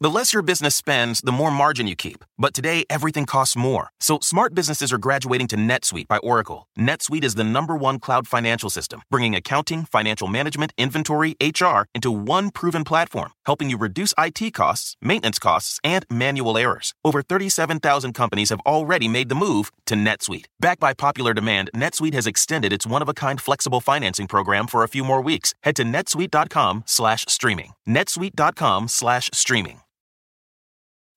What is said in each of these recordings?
The less your business spends, the more margin you keep. But today, everything costs more. So smart businesses are graduating to NetSuite by Oracle. NetSuite is the number one cloud financial system, bringing accounting, financial management, inventory, HR into one proven platform, helping you reduce IT costs, maintenance costs, and manual errors. Over 37,000 companies have already made the move to NetSuite. Backed by popular demand, NetSuite has extended its one-of-a-kind flexible financing program for a few more weeks. Head to netsuite.com slash streaming. netsuite.com slash streaming.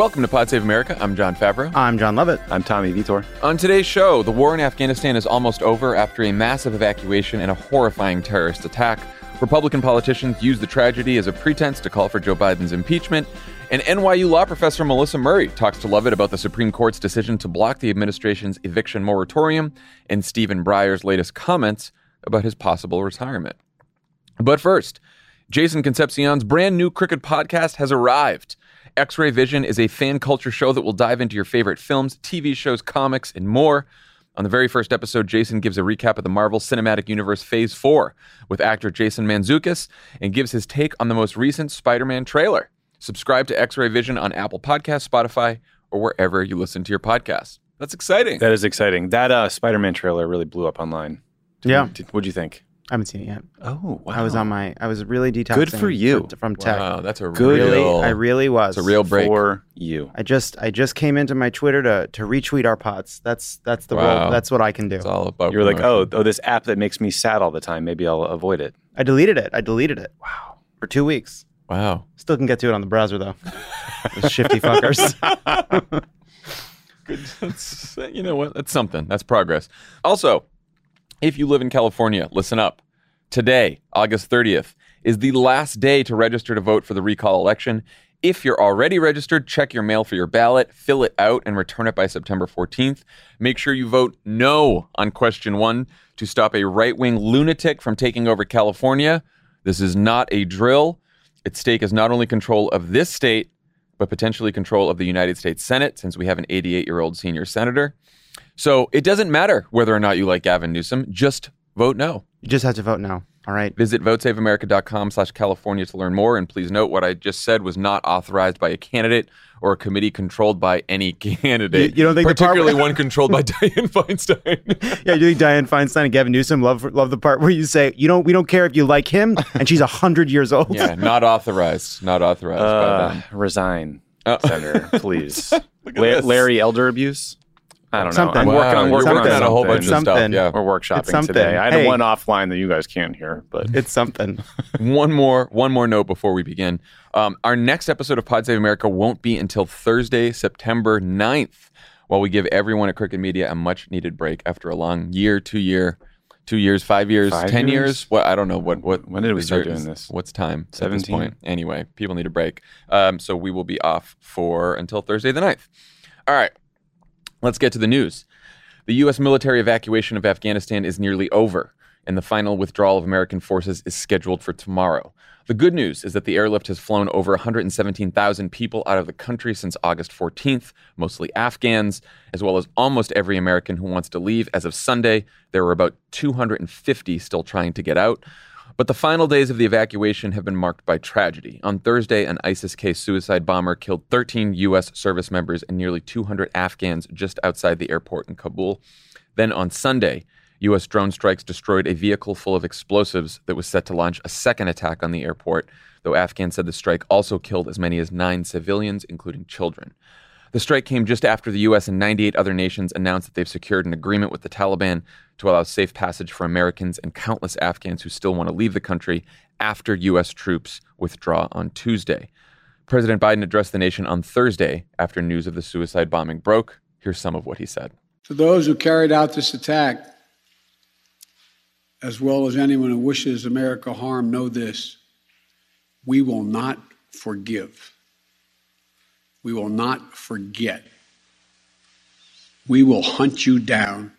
Welcome to Pod Save America. I'm Jon Favreau. I'm Jon Lovett. I'm Tommy Vietor. On today's show, the war in Afghanistan is almost over after a massive evacuation and a horrifying terrorist attack. Republican politicians use the tragedy as a pretense to call for Joe Biden's impeachment. And NYU law professor Melissa Murray talks to Lovett about the Supreme Court's decision to block the administration's eviction moratorium and Stephen Breyer's latest comments about his possible retirement. But first, Jason Concepcion's brand new Crooked podcast has arrived. X Ray Vision is a fan culture show that will dive into your favorite films, TV shows, comics, and more. On the very first episode, Jason gives a recap of the Marvel Cinematic Universe Phase 4 with actor Jason Mantzoukas and gives his take on the most recent Spider Man trailer. Subscribe to X Ray Vision on Apple Podcasts, Spotify, or wherever you listen to your podcasts. That's exciting. That is exciting. That uh, Spider Man trailer really blew up online. Did Yeah. you- did- what'd you think? I haven't seen it yet. Oh, wow. I was on my. I was really detoxing. Good for you. fr- from tech. Wow, that's a Good. Really, real. I really was. It's a real break. For you. I just, I just came into my Twitter to to retweet our pots. That's that's the Wow. role. That's what I can do. It's all about. You were like, oh, oh, this app that makes me sad all the time. Maybe I'll avoid it. I deleted it. I deleted it. Wow. For two weeks. wow. Still can get to it on the browser though. Those shifty fuckers. Good. That's, you know what? That's something. That's progress. Also, if you live in California, listen up. Today, August 30th, is the last day to register to vote for the recall election. If you're already registered, check your mail for your ballot, fill it out, and return it by September 14th. Make sure you vote no on question one to stop a right wing lunatic from taking over California. This is not a drill. Its stake is not only control of this state, but potentially control of the United States Senate, since we have an 88 year old senior senator. So it doesn't matter whether or not you like Gavin Newsom, just vote no. you just have to vote no. All right. Visit votesaveamerica.com slash California to learn more. And please note what I just said was not authorized by a candidate or a committee controlled by any candidate. You- you don't think the part- particularly one controlled by Dianne Feinstein. Yeah, you think Dianne Feinstein and Gavin Newsom love love the part where you say you don't we don't care if you like him and she's hundred years old. yeah, not authorized. Not authorized by Uh, them. resign, Oh. Senator, please. at La- this. Larry elder abuse? I don't know. Something. I'm Wow, working on you're working, working on on a whole something. bunch of stuff. Yeah. We're workshopping something. today. I had Hey. one offline that you guys can't hear, but It's something. one more one more note before we begin. Um, our next episode of Pod Save America won't be until Thursday, September 9th, while we give everyone at Crooked Media a much needed break after a long year, two year, two years, five years, Five ten years? years. What I don't know what what When did we start doing this? What's time? At this 17? point? Anyway, people need a break. Um, so we will be off for until Thursday the 9th. All right, let's get to the news. The U.S. military evacuation of Afghanistan is nearly over, and the final withdrawal of American forces is scheduled for tomorrow. The good news is that the airlift has flown over 117,000 people out of the country since August 14th, mostly Afghans, as well as almost every American who wants to leave. As of Sunday, there were about 250 still trying to get out. But the final days of the evacuation have been marked by tragedy. On Thursday, an ISIS K suicide bomber killed 13 U.S. service members and nearly 200 Afghans just outside the airport in Kabul. Then on Sunday, U.S. drone strikes destroyed a vehicle full of explosives that was set to launch a second attack on the airport, though Afghans said the strike also killed as many as nine civilians, including children. The strike came just after the U.S. and 98 other nations announced that they've secured an agreement with the Taliban to allow safe passage for Americans and countless Afghans who still want to leave the country after U.S. troops withdraw on Tuesday. President Biden addressed the nation on Thursday after news of the suicide bombing broke. Here's some of what he said. To those who carried out this attack, as well as anyone who wishes America harm, know this we will not forgive. We will not forget. We will hunt you down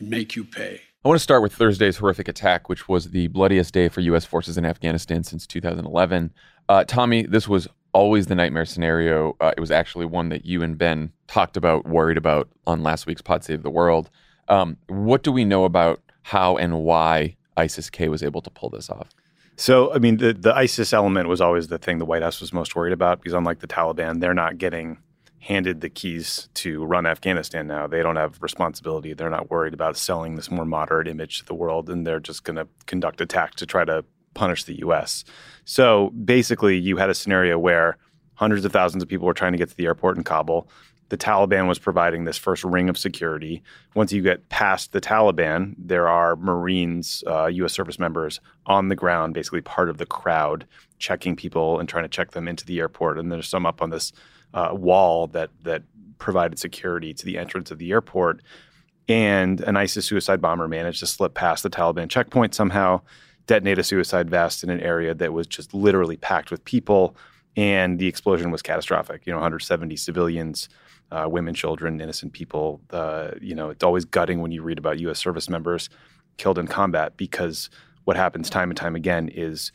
and make you pay. I want to start with Thursday's horrific attack, which was the bloodiest day for U.S. forces in Afghanistan since 2011. Uh, Tommy, this was always the nightmare scenario. Uh, it was actually one that you and Ben talked about, worried about on last week's Pod Save the World. Um, what do we know about how and why ISIS K was able to pull this off? So, I mean, the, the ISIS element was always the thing the White House was most worried about because, unlike the Taliban, they're not getting handed the keys to run Afghanistan now. They don't have responsibility. They're not worried about selling this more moderate image to the world, and they're just going to conduct attacks to try to punish the U.S. So basically, you had a scenario where hundreds of thousands of people were trying to get to the airport in Kabul. The Taliban was providing this first ring of security. Once you get past the Taliban, there are Marines, uh, U.S. service members on the ground, basically part of the crowd, checking people and trying to check them into the airport. And there's some up on this uh, wall that that provided security to the entrance of the airport. And an ISIS suicide bomber managed to slip past the Taliban checkpoint somehow, detonate a suicide vest in an area that was just literally packed with people, and the explosion was catastrophic. You know, 170 civilians, uh, women, children, innocent people. Uh, you know, it's always gutting when you read about U.S. service members killed in combat because what happens time and time again is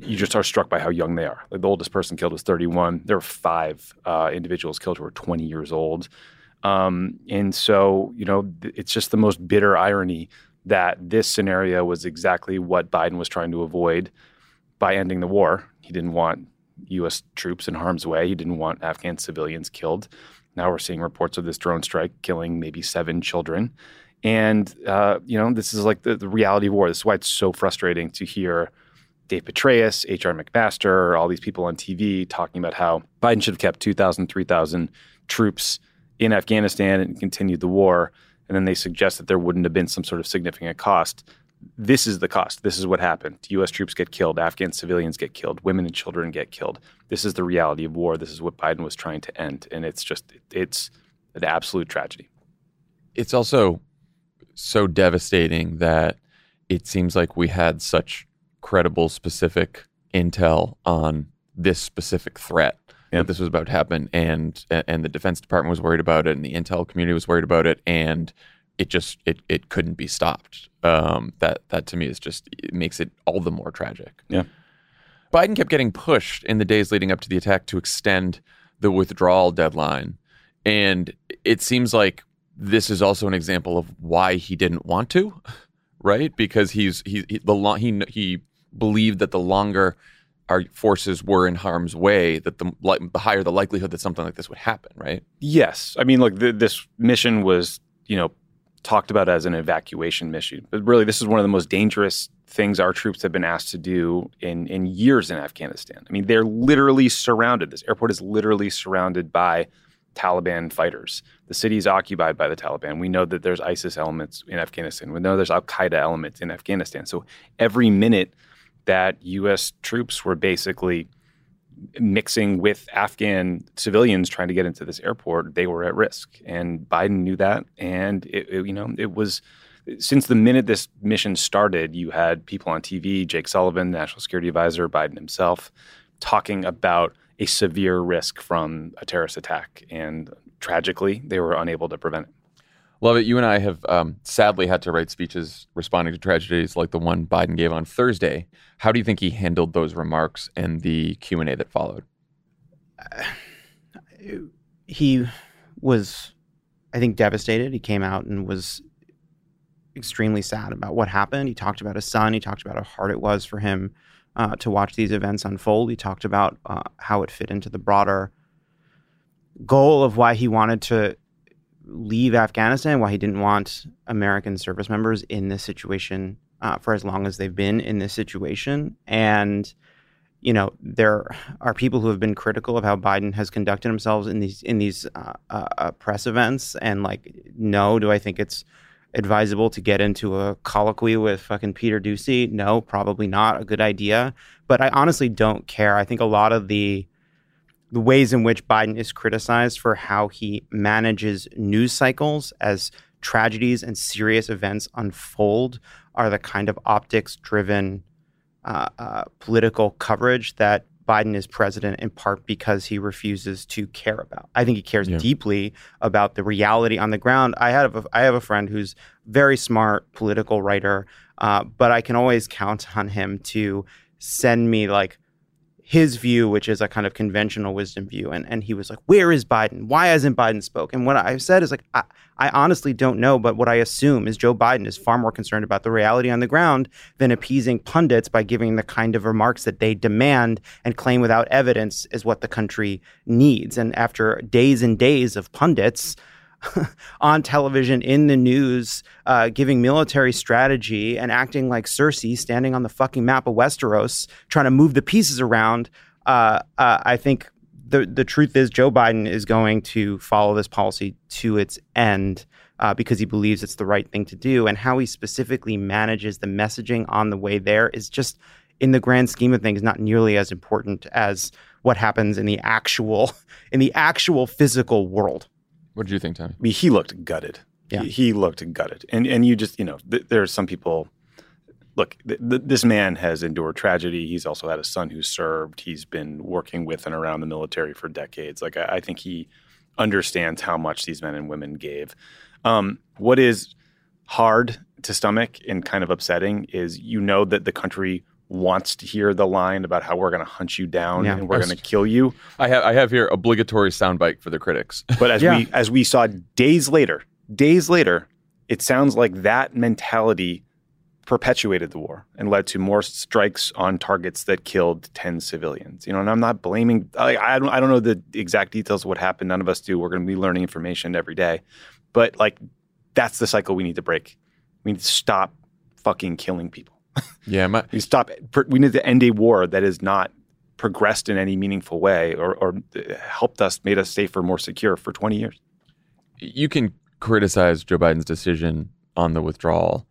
you just are struck by how young they are. Like the oldest person killed was 31. There were five uh, individuals killed who were 20 years old. Um, and so, you know, it's just the most bitter irony that this scenario was exactly what Biden was trying to avoid by ending the war. He didn't want U.S. troops in harm's way. He didn't want Afghan civilians killed. Now we're seeing reports of this drone strike killing maybe seven children. And, uh, you know, this is like the, the reality of war. This is why it's so frustrating to hear Dave Petraeus, H.R. McMaster, all these people on TV talking about how Biden should have kept 2,000, 3,000 troops in Afghanistan and continued the war. And then they suggest that there wouldn't have been some sort of significant cost. This is the cost. This is what happened. U.S. troops get killed. Afghan civilians get killed. Women and children get killed. This is the reality of war. This is what Biden was trying to end. And it's just, it's an absolute tragedy. It's also so devastating that it seems like we had such credible, specific intel on this specific threat yep. that this was about to happen, and and the Defense Department was worried about it, and the intel community was worried about it, and it just it it couldn't be stopped. Um, that that to me is just it makes it all the more tragic. Yeah. Biden kept getting pushed in the days leading up to the attack to extend the withdrawal deadline, and it seems like this is also an example of why he didn't want to, right? Because he's he, he the long he he believed that the longer our forces were in harm's way, that the, the higher the likelihood that something like this would happen, right? Yes. I mean, look, the, this mission was, you know, talked about as an evacuation mission, but really, this is one of the most dangerous things our troops have been asked to do in in years in Afghanistan. I mean, they're literally surrounded. This airport is literally surrounded by Taliban fighters. The city is occupied by the Taliban. We know that there's ISIS elements in Afghanistan. We know there's Al Qaeda elements in Afghanistan. So every minute that U.S. troops were basically mixing with Afghan civilians trying to get into this airport, they were at risk, and Biden knew that. And it, it, you know, it was since the minute this mission started, you had people on TV, Jake Sullivan, National Security Advisor, Biden himself, talking about a severe risk from a terrorist attack, and tragically, they were unable to prevent it. Lovett. You and I have um, sadly had to write speeches responding to tragedies like the one Biden gave on Thursday. How do you think he handled those remarks and the Q and A that followed? Uh, he was, I think, devastated. He came out and was extremely sad about what happened. He talked about his son. He talked about how hard it was for him uh, to watch these events unfold. He talked about uh, how it fit into the broader goal of why he wanted to leave Afghanistan, why he didn't want American service members in this situation uh, for as long as they've been in this situation. And, you know, there are people who have been critical of how Biden has conducted himself in these in these uh, uh, uh press events. And like, no, do I think it's advisable to get into a colloquy with fucking Peter Doocy? No, probably not a good idea. But I honestly don't care. I think a lot of the the ways in which Biden is criticized for how he manages news cycles as tragedies and serious events unfold are the kind of optics driven uh, uh, political coverage that Biden is president in part because he refuses to care about. I think he cares Yeah. deeply about the reality on the ground. I have a, I have a friend who's very smart political writer, uh, but I can always count on him to send me like his view, which is a kind of conventional wisdom view. And and he was like, "Where is Biden? Why hasn't Biden spoke? And what I've said is like, I, I honestly don't know, but what I assume is Joe Biden is far more concerned about the reality on the ground than appeasing pundits by giving the kind of remarks that they demand and claim without evidence is what the country needs. And after days and days of pundits on television, in the news, uh, giving military strategy and acting like Cersei, standing on the fucking map of Westeros, trying to move the pieces around. Uh, uh, I think the the truth is Joe Biden is going to follow this policy to its end. Uh, because he believes it's the right thing to do, and how he specifically manages the messaging on the way there is just, in the grand scheme of things, not nearly as important as what happens in the actual, in the actual physical world. What did you think, Tommy? I mean, he looked gutted. Yeah. He, he looked gutted. And and you just, you know, th- there are some people. Look, th- th- this man has endured tragedy. He's also had a son who served. He's been working with and around the military for decades. Like, I, I think he understands how much these men and women gave. Um, what is hard to stomach and kind of upsetting is you know that the country wants to hear the line about how we're going to hunt you down Yeah. and we're going to kill you. I have I have here obligatory soundbite for the critics. But as Yeah. we as we saw days later, days later, it sounds like that mentality perpetuated the war and led to more strikes on targets that killed 10 civilians. You know, and I'm not blaming I, I don't I don't know the exact details of what happened. None of us do. We're going to be learning information every day. But like that's the cycle we need to break. We need to stop fucking killing people. Yeah, my, We stop we need to end a war that is not progressed in any meaningful way or, or helped us, made us safer, more secure for 20 years. you can criticize Joe Biden's decision on the withdrawal.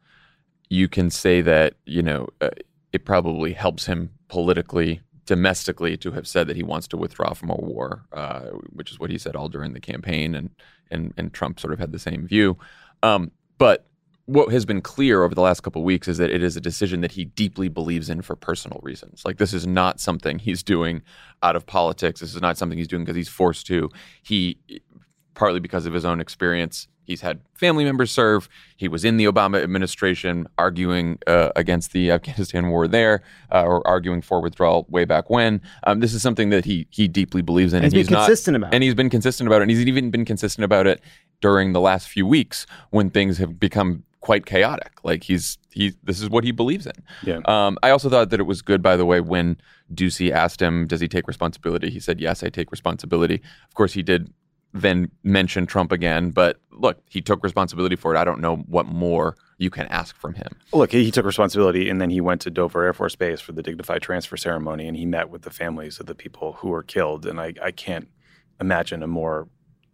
You can say that you know uh, it probably helps him politically, domestically, to have said that he wants to withdraw from a war, uh, which is what he said all during the campaign, and and and Trump sort of had the same view. Um, but what has been clear over the last couple of weeks is that it is a decision that he deeply believes in for personal reasons. Like this is not something he's doing out of politics. This is not something he's doing because he's forced to. He partly because of his own experience. He's had family members serve. He was in the Obama administration arguing uh, against the Afghanistan war there, uh, or arguing for withdrawal way back when. Um, this is something that he he deeply believes in, And he's been not- consistent about it. And he's been consistent about it. And he's even been consistent about it during the last few weeks when things have become quite chaotic. Like he's he this is what he believes in. Yeah. Um, I also thought that it was good, by the way, when Doocy asked him, "Does he take responsibility?" He said, "Yes, I take responsibility." Of course, he did then mention Trump again, but look, he took responsibility for it. I don't know what more you can ask from him. Look, he he took responsibility and then he went to Dover Air Force Base for the dignified transfer ceremony and he met with the families of the people who were killed. And I, I can't imagine a more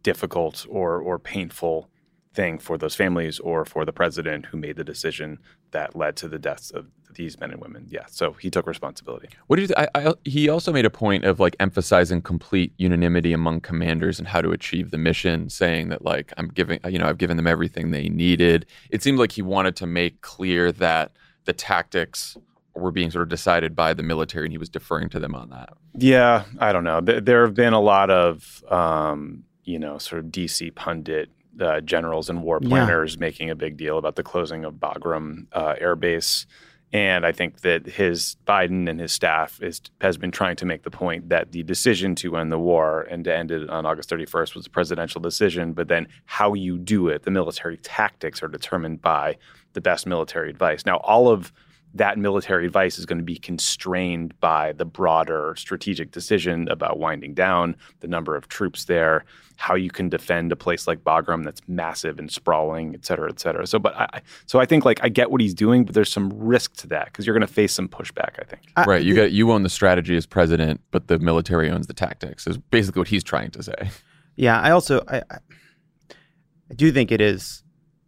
difficult or, or painful thing for those families or for the president who made the decision that led to the deaths of these men and women. Yeah. So he took responsibility. What do you? Th- I, I, he also made a point of like emphasizing complete unanimity among commanders and how to achieve the mission, saying that like I'm giving, you know, I've given them everything they needed. It seemed like he wanted to make clear that the tactics were being sort of decided by the military, and he was deferring to them on that. Yeah, I don't know. There, there have been a lot of, um, you know, sort of DC pundit uh, generals and war Yeah. planners making a big deal about the closing of Bagram uh, Air Base. And I think that his Biden and his staff is, has been trying to make the point that the decision to end the war and to end it on August 31st was a presidential decision, but then how you do it, the military tactics are determined by the best military advice. Now, all of that military advice is going to be constrained by the broader strategic decision about winding down, the number of troops there, how you can defend a place like Bagram that's massive and sprawling, et cetera, et cetera. So, but I, I- so I think like I get what he's doing, but there's some risk to that because you're going to face some pushback. I think. I- right? You got you own the strategy as president, but the military owns the tactics. Is basically what he's trying to say. Yeah, I also I, I I do think it is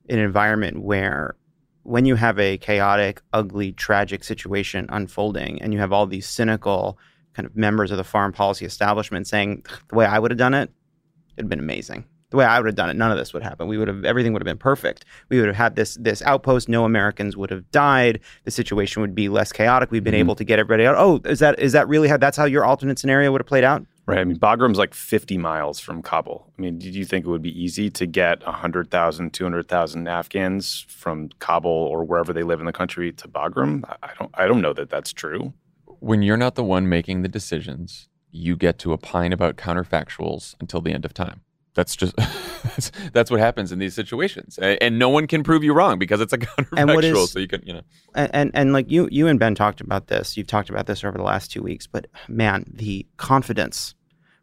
an environment where when you have a chaotic, ugly, tragic situation unfolding and you have all these cynical kind of members of the foreign policy establishment saying the way I would have done it, it'd been amazing. The way I would have done it, none of this would happen. We would have everything would have been perfect. We would have had this this outpost. No Americans would have died. The situation would be less chaotic. We've been Mhm. able to get everybody out. Oh, is that is that really how that's how your alternate scenario would have played out? Right. I mean, Bagram's like 50 miles from Kabul. I mean, did you think it would be easy to get 100,000, 200,000 Afghans from Kabul or wherever they live in the country to Bagram? I- don't, I don't know that that's true. When you're not the one making the decisions, you get to opine about counterfactuals until the end of time. That's just that's, that's what happens in these situations, A- and no one can prove you wrong because it's a counterfactual. And what is- so you can, you know, and, and and like you you and Ben talked about this. You've talked about this over the last two weeks, but man, the confidence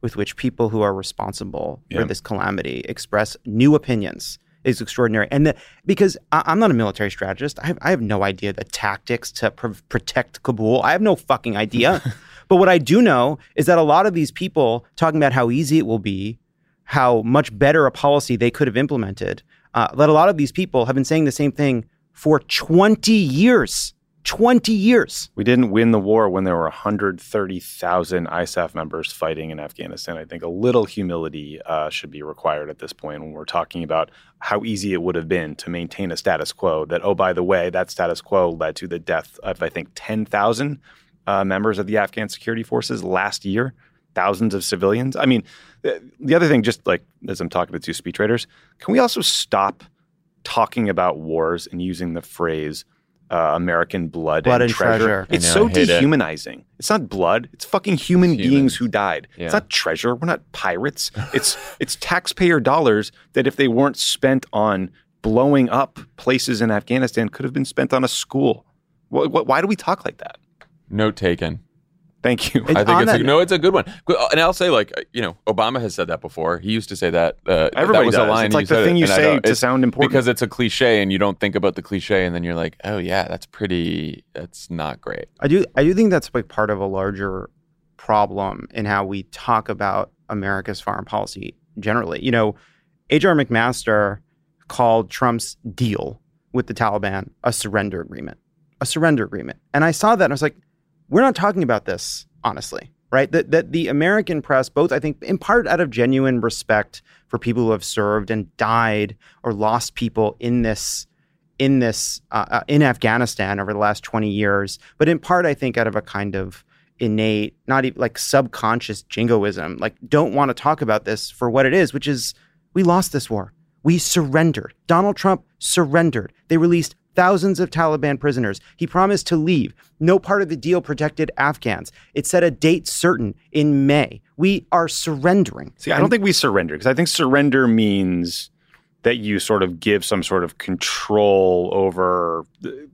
with which people who are responsible Yeah. for this calamity express new opinions is extraordinary. And the, because I, I'm not a military strategist, I have, I have no idea the tactics to pr- protect Kabul. I have no fucking idea. but what I do know is that a lot of these people talking about how easy it will be, how much better a policy they could have implemented, uh, that a lot of these people have been saying the same thing for 20 years. 20 years. We didn't win the war when there were 130,000 ISAF members fighting in Afghanistan. I think a little humility uh, should be required at this point when we're talking about how easy it would have been to maintain a status quo. That, oh, by the way, that status quo led to the death of, I think, 10,000 uh, members of the Afghan security forces last year, thousands of civilians. I mean, the, the other thing, just like as I'm talking to two speechwriters, can we also stop talking about wars and using the phrase uh, American blood, Blood and, and treasure? treasure. It's know, so I hate it. dehumanizing. It's not blood. It's fucking human It's beings who died. Yeah. It's not treasure. We're not pirates. It's it's taxpayer dollars that if they weren't spent on blowing up places in Afghanistan, could have been spent on a school. Wh- wh- why do we talk like that? note taken. Thank you. And I think on it's a, no, it's a good one. And I'll say, like, uh, you know, Obama has said that before. He used to say that. Uh, Everybody that was does. a line. It's like the thing it, you say to sound important. because it's a cliche, and you don't think about the cliche, and then you're like, oh yeah, that's pretty. That's not great. I do I do think that's like part of a larger problem in how we talk about America's foreign policy generally. You know, H.R. McMaster called Trump's deal with the Taliban a surrender agreement. A surrender agreement. And I saw that and I was like, we're not talking about this, honestly. Right? That that the American press, both I think in part out of genuine respect for people who have served and died or lost people in this in this uh, uh, in Afghanistan over the last 20 years, but in part I think out of a kind of innate, not even like subconscious jingoism, like don't want to talk about this for what it is, which is we lost this war. We surrendered. Donald Trump surrendered. They released thousands of Taliban prisoners. He promised to leave. No part of the deal protected Afghans. It set a date certain in May. We are surrendering. See, I don't think we surrender because I think surrender means that you sort of give some sort of control over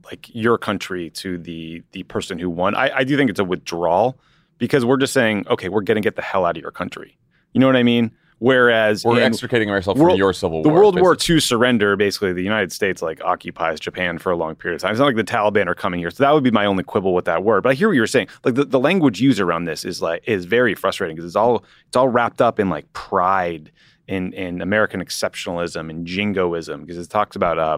like your country to the the person who won. I, I do think it's a withdrawal because we're just saying, okay, we're going to get the hell out of your country. You know what I mean? Whereas We're in extricating ourselves World- from your civil war. the. World War. II surrender, basically, the United States like occupies Japan for a long period of time. It's not like the Taliban are coming here, so that would be my only quibble with that word. But I hear what you're saying. Like the, the language used around this is like is very frustrating because it's all it's all wrapped up in like pride in in American exceptionalism and jingoism because it talks about uh,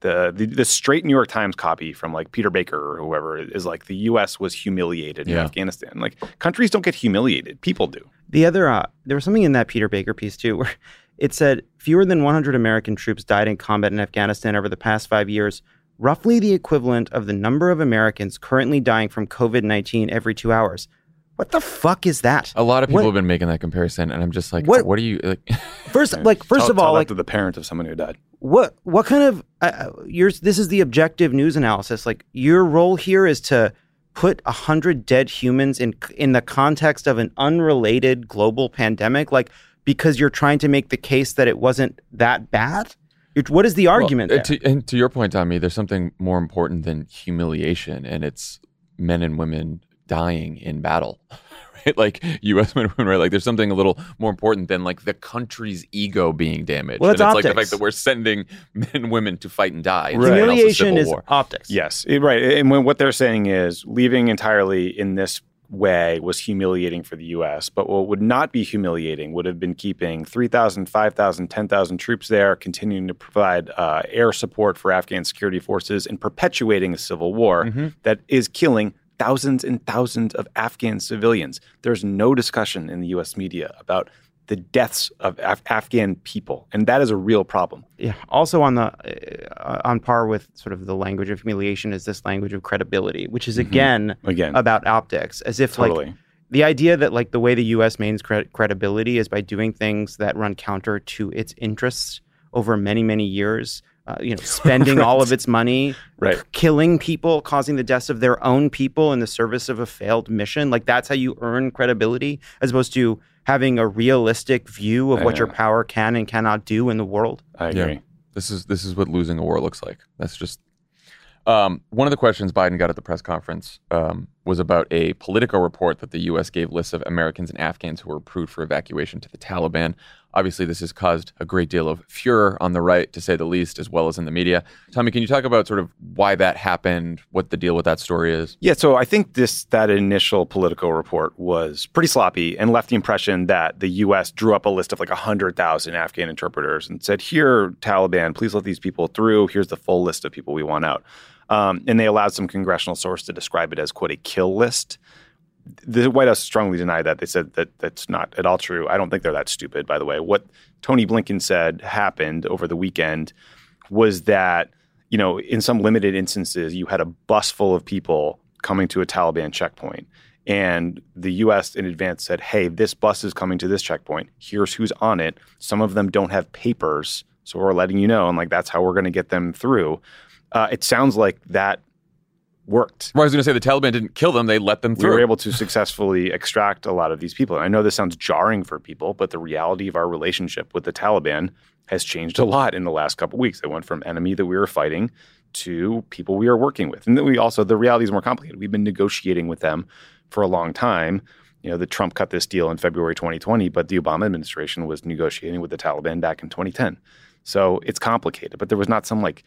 the, the the straight New York Times copy from like Peter Baker or whoever is like the U.S. was humiliated in Afghanistan. Like countries don't get humiliated, people do. The other, uh, there was something in that Peter Baker piece too, where it said fewer than 100 American troops died in combat in Afghanistan over the past five years, roughly the equivalent of the number of Americans currently dying from COVID 19 every two hours. What the fuck is that? A lot of people What- have been making that comparison, and I'm just like, What- what, are you like? First, like, first Tell- of all, tell that like, to the parent of someone who died. what what kind of uh, uh, yours this is the objective news analysis like your role here is to put a hundred dead humans in in the context of an unrelated global pandemic like because you're trying to make the case that it wasn't that bad You're- what is the argument Well, there? to, and to your point, Tommy, there's something more important than humiliation, and it's men and women dying in battle. Right? Like U.S. men and women, right? Like there's something a little more important than like the country's ego being damaged. Well, and it's it's like the fact that we're sending men and women to fight and die. in Right. humiliation is war. optics Yes, it- right. And when, what they're saying is leaving entirely in this way was humiliating for the US. But what would not be humiliating would have been keeping 3,000, 5,000, 10,000 troops there, continuing to provide uh, air support for Afghan security forces, and perpetuating a civil war Mm-hmm. that is killing thousands and thousands of Afghan civilians. There's no discussion in the US media about the deaths of Af- Afghan people. And that is a real problem. yeah. Also on the uh, on par with sort of the language of humiliation is this language of credibility, which is again Again, about optics, as if totally. like the idea that like the way the U.S. maintains cre- credibility is by doing things that run counter to its interests over many many years. Uh, you know, spending all of its money, Right. killing people, causing the deaths of their own people in the service of a failed mission. Like that's how you earn credibility, as opposed to having a realistic view of what your power can and cannot do in the world. I Yeah. agree. This is this is what losing a war looks like. That's just um, one of the questions Biden got at the press conference um, was about a Politico report that the U.S. gave lists of Americans and Afghans who were approved for evacuation to the Taliban. Obviously, this has caused a great deal of furor on the right, to say the least, as well as in the media. Tommy, can you talk about sort of why that happened, what the deal with that story is? Yeah, so I think this that initial Politico report was pretty sloppy and left the impression that the U.S. drew up a list of like hundred thousand Afghan interpreters and said, "Here, Taliban, please let these people through. Here's the full list of people we want out." Um, and they allowed some congressional source to describe it as quote a kill list. The White House strongly denied that. They said that that's not at all true. I don't think they're that stupid, by the way. What Tony Blinken said happened over the weekend was that, you know, in some limited instances, you had a bus full of people coming to a Taliban checkpoint. And the US in advance said, hey, this bus is coming to this checkpoint. Here's who's on it. Some of them don't have papers. So we're letting you know. And like, that's how we're going to get them through. Uh, it sounds like that worked Well, I was going to say the Taliban didn't kill them; they let them through. we were able to successfully extract a lot of these people. And I know this sounds jarring for people, but the reality of our relationship with the Taliban has changed a lot in the last couple weeks. It went from enemy that we were fighting to people we are working with. And then we also the reality is more complicated. We've been negotiating with them for a long time. You know, the Trump cut this deal in February 2020, but the Obama administration was negotiating with the Taliban back in 2010. So it's complicated, but there was not some like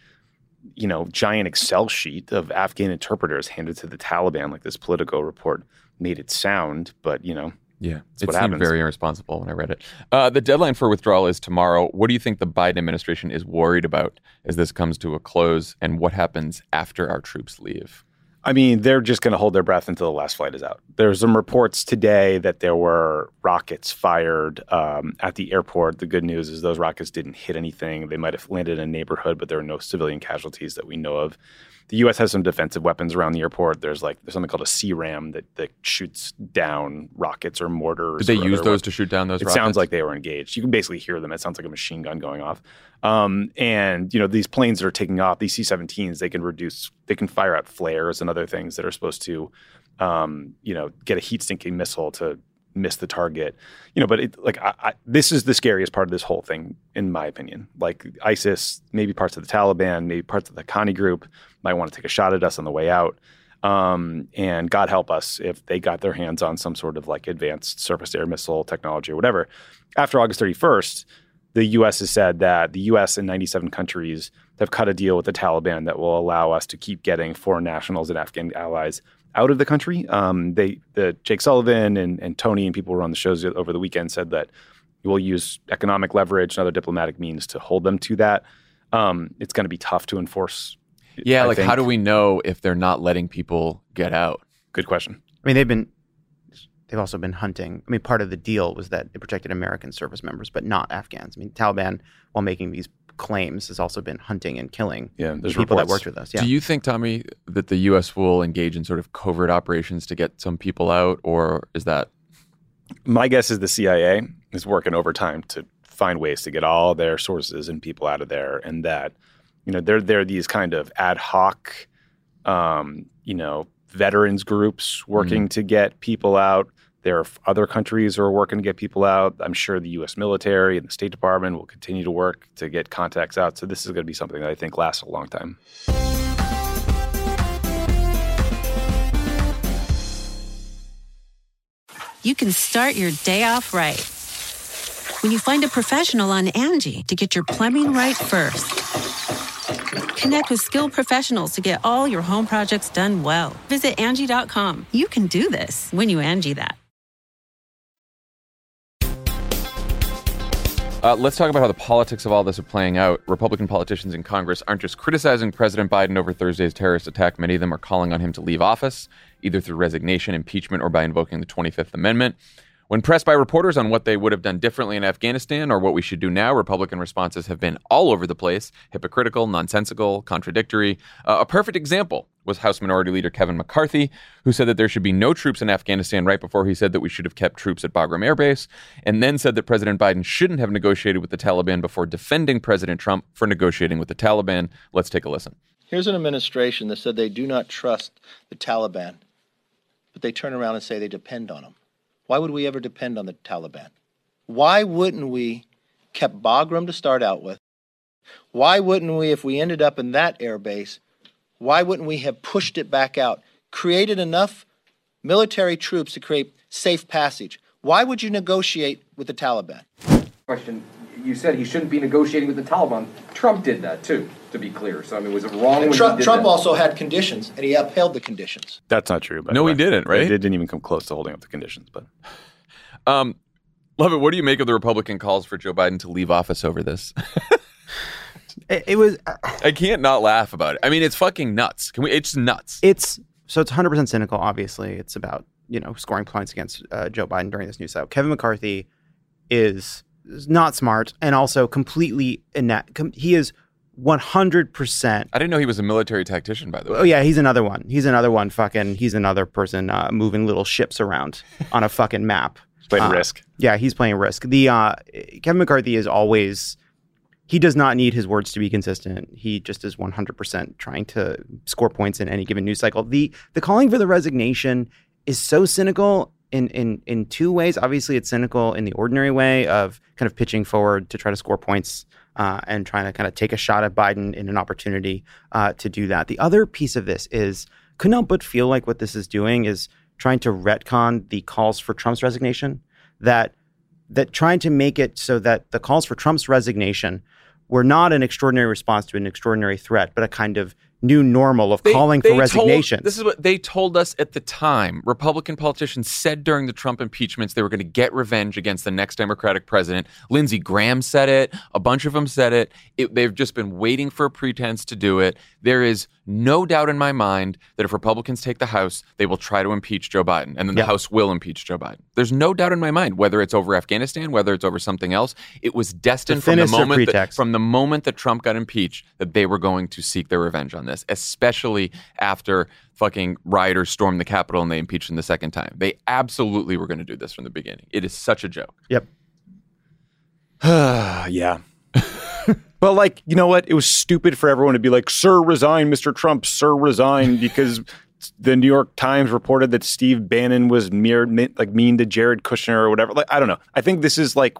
you know, giant Excel sheet of Afghan interpreters handed to the Taliban, like this Politico report made it sound. But you know, Yeah, it's it what seemed happens. very irresponsible when I read it. Uh, the deadline for withdrawal is tomorrow. What do you think the Biden administration is worried about as this comes to a close, and what happens after our troops leave? I mean, they're just going to hold their breath until the last flight is out. There's some reports today that there were rockets fired um, at the airport. The good news is those rockets didn't hit anything. They might have landed in a neighborhood, but there are no civilian casualties that we know of. The U.S. has some defensive weapons around the airport. There's like there's something called a CRAM that, that shoots down rockets or mortars. Did they use those to shoot down those it rockets? sounds like they were engaged. You can basically hear them. It sounds like a machine gun going off. Um, and you know these planes that are taking off, these C-17s, they can reduce, they can fire out flares and other things that are supposed to, um, you know, get a heat-seeking missile to miss the target. You know, but it, like I, I, this is the scariest part of this whole thing, in my opinion. Like ISIS, maybe parts of the Taliban, maybe parts of the Haqqani group might want to take a shot at us on the way out. Um, and God help us if they got their hands on some sort of like advanced surface air missile technology or whatever. After August 31st, the U.S. has said that the U.S. and 97 countries have cut a deal with the Taliban that will allow us to keep getting foreign nationals and Afghan allies out of the country. Um, they, the Jake Sullivan and, and Tony and people who were on the shows over the weekend said that we'll use economic leverage and other diplomatic means to hold them to that. Um, it's going to be tough to enforce. yeah, I like how do we know if they're not letting people get out? Good question. I mean, they've been they've also been hunting. I mean, part of the deal was that it protected American service members, but not Afghans. I mean, Taliban, while making these claims, has also been hunting and killing Yeah, there's people that reports. worked with us. Yeah. Do you think, Tommy, that the U.S. will engage in sort of covert operations to get some people out, or is that My guess is the CIA is working overtime to find ways to get all their sources and people out of there, and that you know they're they're these kind of ad hoc, um, you know, veterans groups working to get people out. There are other countries who are working to get people out. I'm sure the U.S. military and the State Department will continue to work to get contacts out. So this is going to be something that I think lasts a long time. you can start your day off right. When you find a professional on Angie to get your plumbing right first. Connect with skilled professionals to get all your home projects done well. Visit Angie.com. You can do this when you Angie that. Uh, let's talk about how the politics of all this are playing out. Republican politicians in Congress aren't just criticizing President Biden over Thursday's terrorist attack. Many of them are calling on him to leave office, either through resignation, impeachment, or by invoking the 25th Amendment. When pressed by reporters on what they would have done differently in Afghanistan or what we should do now, Republican responses have been all over the place hypocritical, nonsensical, contradictory. Uh, a perfect example was House Minority Leader Kevin McCarthy, who said that there should be no troops in Afghanistan right before he said that we should have kept troops at Bagram Air Base, and then said that President Biden shouldn't have negotiated with the Taliban before defending President Trump for negotiating with the Taliban. Let's take a listen. Here's an administration that said they do not trust the Taliban, but they turn around and say they depend on them. Why would we ever depend on the Taliban? Why wouldn't we kept Bagram to start out with? Why wouldn't we, if we ended up in that air base, why wouldn't we have pushed it back out, created enough military troops to create safe passage? Why would you negotiate with the Taliban? Question. You said he shouldn't be negotiating with the Taliban. Trump did that too, to be clear. So I mean, was it wrong when Trump, he did Trump that? also had conditions, and he upheld the conditions. That's not true. By No, he didn't, right? It didn't even come close to holding up the conditions. But Um, Lovett. What do you make of the Republican calls for Joe Biden to leave office over this? It, it was. I can't not laugh about it. I mean, it's fucking nuts. Can we? It's nuts. It's so it's 100 percent cynical. Obviously, it's about you know scoring points against uh, Joe Biden during this news cycle. Kevin McCarthy is, is not smart and also completely inept. Com- he is 100 percent. I didn't know he was a military tactician, by the way. Oh yeah, he's another one. He's another one. Fucking, he's another person uh, moving little ships around on a fucking map. playing Uh, Risk. Yeah, he's playing Risk. The uh, Kevin McCarthy is always. He does not need his words to be consistent. He just is 100% trying to score points in any given news cycle. The the calling for the resignation is so cynical in in in two ways. Obviously, it's cynical in the ordinary way of kind of pitching forward to try to score points uh, and trying to kind of take a shot at Biden in an opportunity uh, to do that. The other piece of this is couldn't help but feel like what this is doing is trying to retcon the calls for Trump's resignation. That that trying to make it so that the calls for Trump's resignation were not an extraordinary response to an extraordinary threat, but a kind of new normal of They- calling they for told- resignation. this is what they told us at the time. Republican politicians said during the Trump impeachments they were going to get revenge against the next Democratic president. Lindsey Graham said it. A bunch of them said it. it. They've just been waiting for a pretense to do it. There is no doubt in my mind that if Republicans take the House, they will try to impeach Joe Biden, and then the. House will impeach Joe Biden. There's no doubt in my mind whether it's over Afghanistan, whether it's over something else. It was destined from the moment that, from the moment that Trump got impeached that they were going to seek their revenge on this, especially after fucking rioters stormed the Capitol and they impeached him the second time. They absolutely were going to do this from the beginning. It is such a joke. yep. yeah. but like, you know what? It was stupid for everyone to be like, "Sir, resign, Mr. Trump. Sir, resign," because the New York Times reported that Steve Bannon was mere like mean to Jared Kushner or whatever. Like, I don't know. I think this is like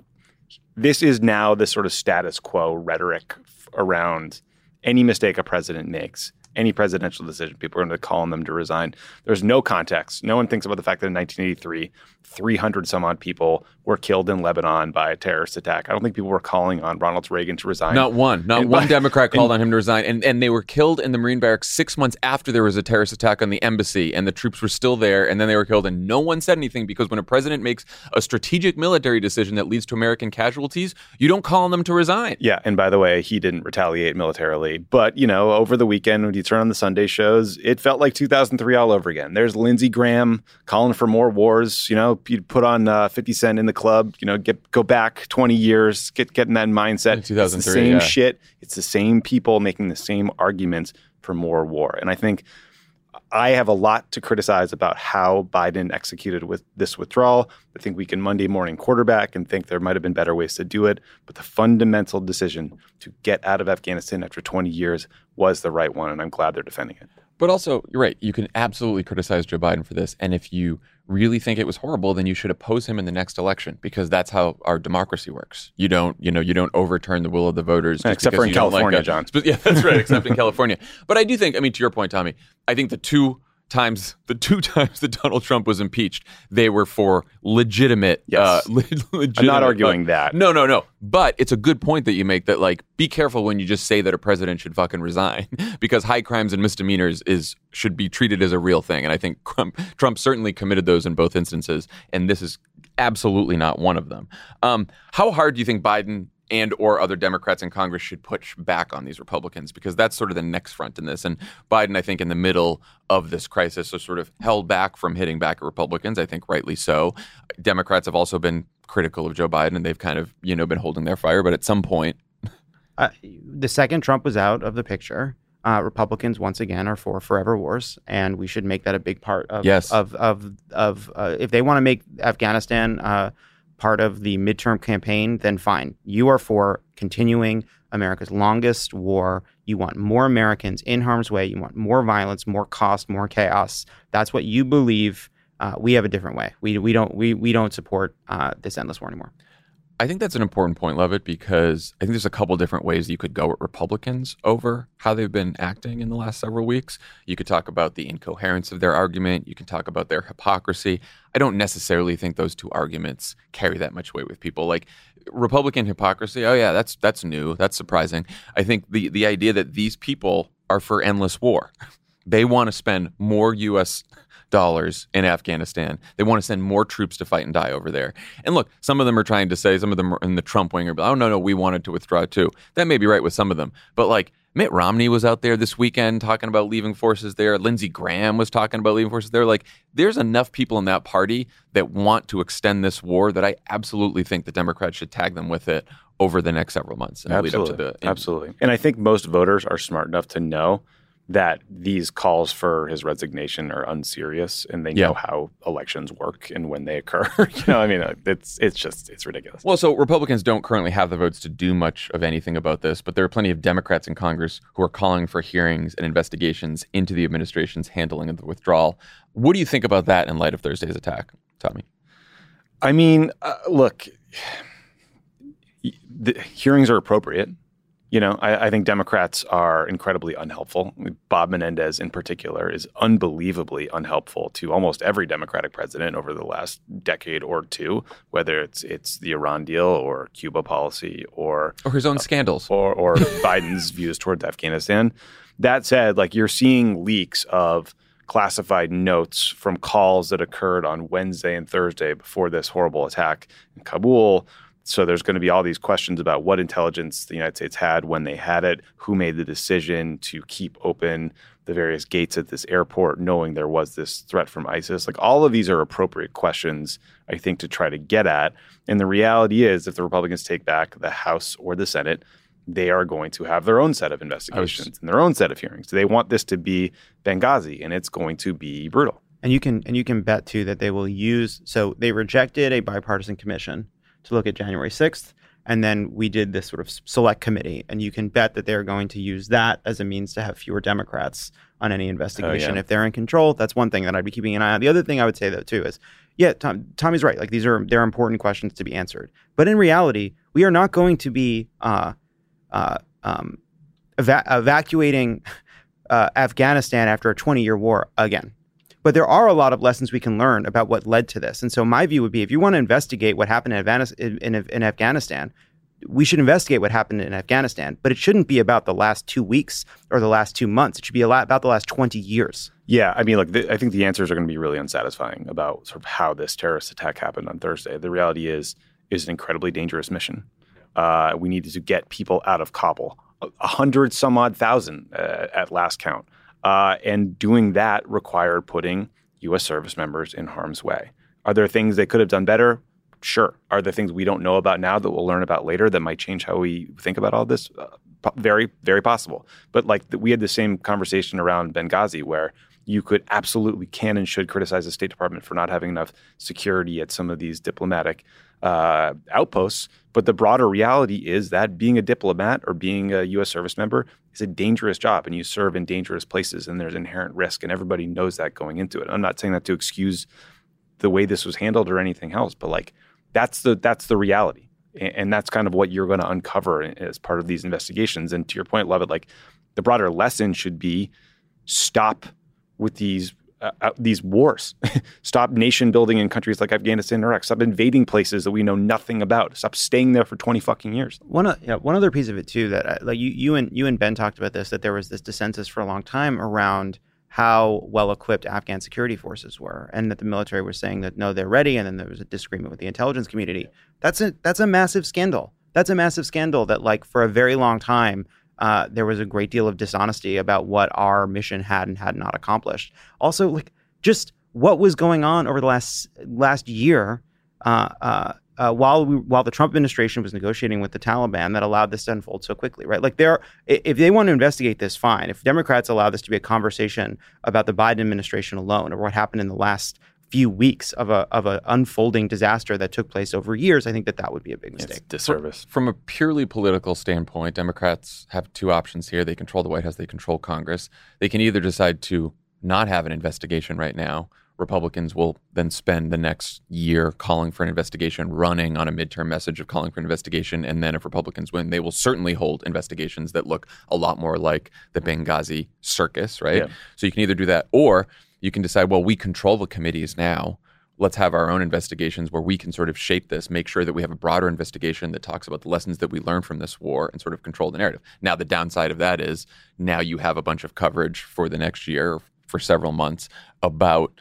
this is now the sort of status quo rhetoric around any mistake a president makes, any presidential decision. People are going to call on them to resign. There's no context. No one thinks about the fact that in 1983, 300 some odd people were killed in Lebanon by a terrorist attack. I don't think people were calling on Ronald Reagan to resign. Not one, not And one by- Democrat called and- on him to resign, and and they were killed in the Marine barracks six months after there was a terrorist attack on the embassy, and the troops were still there, and then they were killed, and no one said anything because when a president makes a strategic military decision that leads to American casualties, you don't call on them to resign. Yeah, and by the way, he didn't retaliate militarily. But, you know, over the weekend when you turn on the Sunday shows, it felt like 2003 all over again. There's Lindsey Graham calling for more wars. You know, you'd put on uh, 50 Cent in the club, you know, get go back 20 years, get, get in that mindset. In It's the 2003, same yeah. shit. It's the same people making the same arguments for more war. And I think I have a lot to criticize about how Biden executed with this withdrawal. I think we can Monday morning quarterback and think there might have been better ways to do it. But the fundamental decision to get out of Afghanistan after 20 years was the right one. And I'm glad they're defending it. But also, you're right. You can absolutely criticize Joe Biden for this. And if you really think it was horrible, then you should oppose him in the next election because that's how our democracy works. You don't, you know, you don't overturn the will of the voters. Except for in don't like California, a- John. But yeah, that's right. Except in California. But I do think, I mean, to your point, Tommy, I think the two times, the two times that Donald Trump was impeached, they were for legitimate. Uh, le- legitimate I'm not arguing uh, that. No, no, no. But it's a good point that you make that like be careful when you just say that a president should fucking resign because high crimes and misdemeanors is should be treated as a real thing. And I think Trump, Trump certainly committed those in both instances, and this is absolutely not one of them. Um, how hard do you think Biden and or other Democrats in Congress should push back on these Republicans because that's sort of the next front in this. And Biden, I think, in the middle of this crisis, is sort of held back from hitting back at Republicans. I think rightly so. Democrats have also been critical of Joe Biden, and they've kind of you know been holding their fire. But at some point, Uh, the second Trump was out of the picture, uh, Republicans once again are for forever wars, and we should make that a big part of Yes. of of of uh, if they want to make Afghanistan uh, part of the midterm campaign, then fine. You are for continuing America's longest war. You want more Americans in harm's way. You want more violence, more cost, more chaos. That's what you believe. Uh, we have a different way. We we don't we we don't support uh, this endless war anymore. I think that's an important point, Lovett, because I think there's a couple different ways you could go at Republicans over how they've been acting in the last several weeks. You could talk about the incoherence of their argument. You can talk about their hypocrisy. I don't necessarily think those two arguments carry that much weight with people. Like Republican hypocrisy, oh yeah, that's that's new. That's surprising. I think the the idea that these people are for endless war. They want to spend more US dollars in Afghanistan. They want to send more troops to fight and die over there. And look, some of them are trying to say, some of them are in the Trump wing are, oh, no, no, we wanted to withdraw too. That may be right with some of them. But like Mitt Romney was out there this weekend talking about leaving forces there. Lindsey Graham was talking about leaving forces there. Like, there's enough people in that party that want to extend this war that I absolutely think the Democrats should tag them with it over the next several months and lead up Absolutely. to the Absolutely. And I think most voters are smart enough to know that these calls for his resignation are unserious and they Yeah. know how elections work and when they occur. you know, I mean, uh, it's it's just it's ridiculous. Well, so Republicans don't currently have the votes to do much of anything about this, but there are plenty of Democrats in Congress who are calling for hearings and investigations into the administration's handling of the withdrawal. What do you think about that in light of Thursday's attack, Tommy? I mean, uh, look, the hearings are appropriate. You know, I, I think Democrats are incredibly unhelpful. Bob Menendez, in particular, is unbelievably unhelpful to almost every Democratic president over the last decade or two, whether it's it's the Iran deal or Cuba policy or Or his own uh, scandals. or or Biden's views towards Afghanistan. That said, like you're seeing leaks of classified notes from calls that occurred on Wednesday and Thursday before this horrible attack in Kabul. So there's going to be all these questions about what intelligence the United States had when they had it, who made the decision to keep open the various gates at this airport, knowing there was this threat from ISIS. Like all of these are appropriate questions, I think, to try to get at. And the reality is, if the Republicans take back the House or the Senate, they are going to have their own set of investigations and their own set of hearings. They want this to be Benghazi, and it's going to be brutal. And you can and you can bet too that they will use so they rejected a bipartisan commission to look at January 6th and then we did this sort of select committee and you can bet that they're going to use that as a means to have fewer democrats on any investigation yeah. if they're in control that's one thing that I'd be keeping an eye on the other thing I would say though too is yeah Tom, Tommy's right like these are they're important questions to be answered but in reality we are not going to be uh, uh, um, eva- evacuating uh, Afghanistan after a 20 year war again. But there are a lot of lessons we can learn about what led to this. And so my view would be if you want to investigate what happened in, Afghanis- in, in, in Afghanistan, we should investigate what happened in Afghanistan. But it shouldn't be about the last two weeks or the last two months. It should be about the last 20 years. Yeah, I mean, look, I think the answers are going to be really unsatisfying about sort of how this terrorist attack happened on Thursday. The reality is, is an incredibly dangerous mission. Uh, we needed to get people out of Kabul, a hundred some odd thousand uh, at last count, uh, and doing that required putting U.S. service members in harm's way. Are there things they could have done better? Sure. Are there things we don't know about now that we'll learn about later that might change how we think about all this? Uh, very, very possible. But like we had the same conversation around Benghazi, where you could absolutely can and should criticize the State Department for not having enough security at some of these diplomatic uh, outposts. But the broader reality is that being a diplomat or being a U.S. service member is a dangerous job, and you serve in dangerous places, and there's inherent risk, and everybody knows that going into it. I'm not saying that to excuse the way this was handled or anything else, but like that's the that's the reality, and, and that's kind of what you're going to uncover as part of these investigations. And to your point, Lovett, like the broader lesson should be stop with these uh, uh, these wars. stop nation building in countries like Afghanistan and Iraq. Stop invading places that we know nothing about. Stop staying there for 20 fucking years. One, uh, yeah, one other piece of it too that uh, like you, you and you and Ben talked about this that there was this dissensus for a long time around how well equipped Afghan security forces were, and that the military was saying that no, they're ready, and then there was a disagreement with the intelligence community. That's a that's a massive scandal. That's a massive scandal that like for a very long time uh, there was a great deal of dishonesty about what our mission had and had not accomplished. Also, like just what was going on over the last last year. Uh, uh, uh, while we, while the Trump administration was negotiating with the Taliban that allowed this to unfold so quickly, right? Like there, if they want to investigate this, fine. If Democrats allow this to be a conversation about the Biden administration alone or what happened in the last few weeks of a of an unfolding disaster that took place over years, I think that that would be a big mistake. It's disservice. From a purely political standpoint, Democrats have two options here. They control the White House, they control Congress. They can either decide to not have an investigation right now Republicans will then spend the next year calling for an investigation, running on a midterm message of calling for an investigation. And then if Republicans win, they will certainly hold investigations that look a lot more like the Benghazi circus, right? Yeah. So you can either do that or you can decide, well, we control the committees now. Let's have our own investigations where we can sort of shape this, make sure that we have a broader investigation that talks about the lessons that we learned from this war and sort of control the narrative. Now, the downside of that is now you have a bunch of coverage for the next year, for several months, about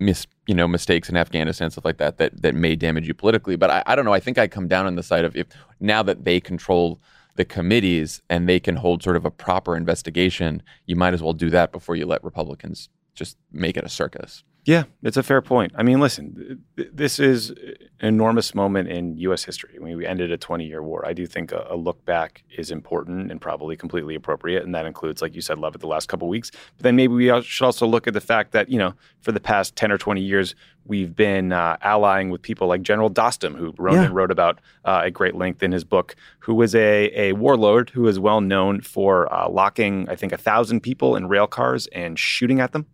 mis, you know mistakes in Afghanistan stuff like that that that may damage you politically. But I, I don't know. I think I come down on the side of if now that they control the committees and they can hold sort of a proper investigation, you might as well do that before you let Republicans just make it a circus. Yeah, it's a fair point. I mean, listen, this is an enormous moment in U.S. history. I mean, we ended a 20 year war. I do think a, a, look back is important and probably completely appropriate. And that includes, like you said, Lovett the last couple weeks. But then maybe we should also look at the fact that, you know, for the past 10 or 20 years, we've been uh, allying with people like General Dostum, who Ronan yeah. wrote about uh, at great length in his book, who was a, a warlord who is well known for uh, locking, I think, a thousand people in rail cars and shooting at them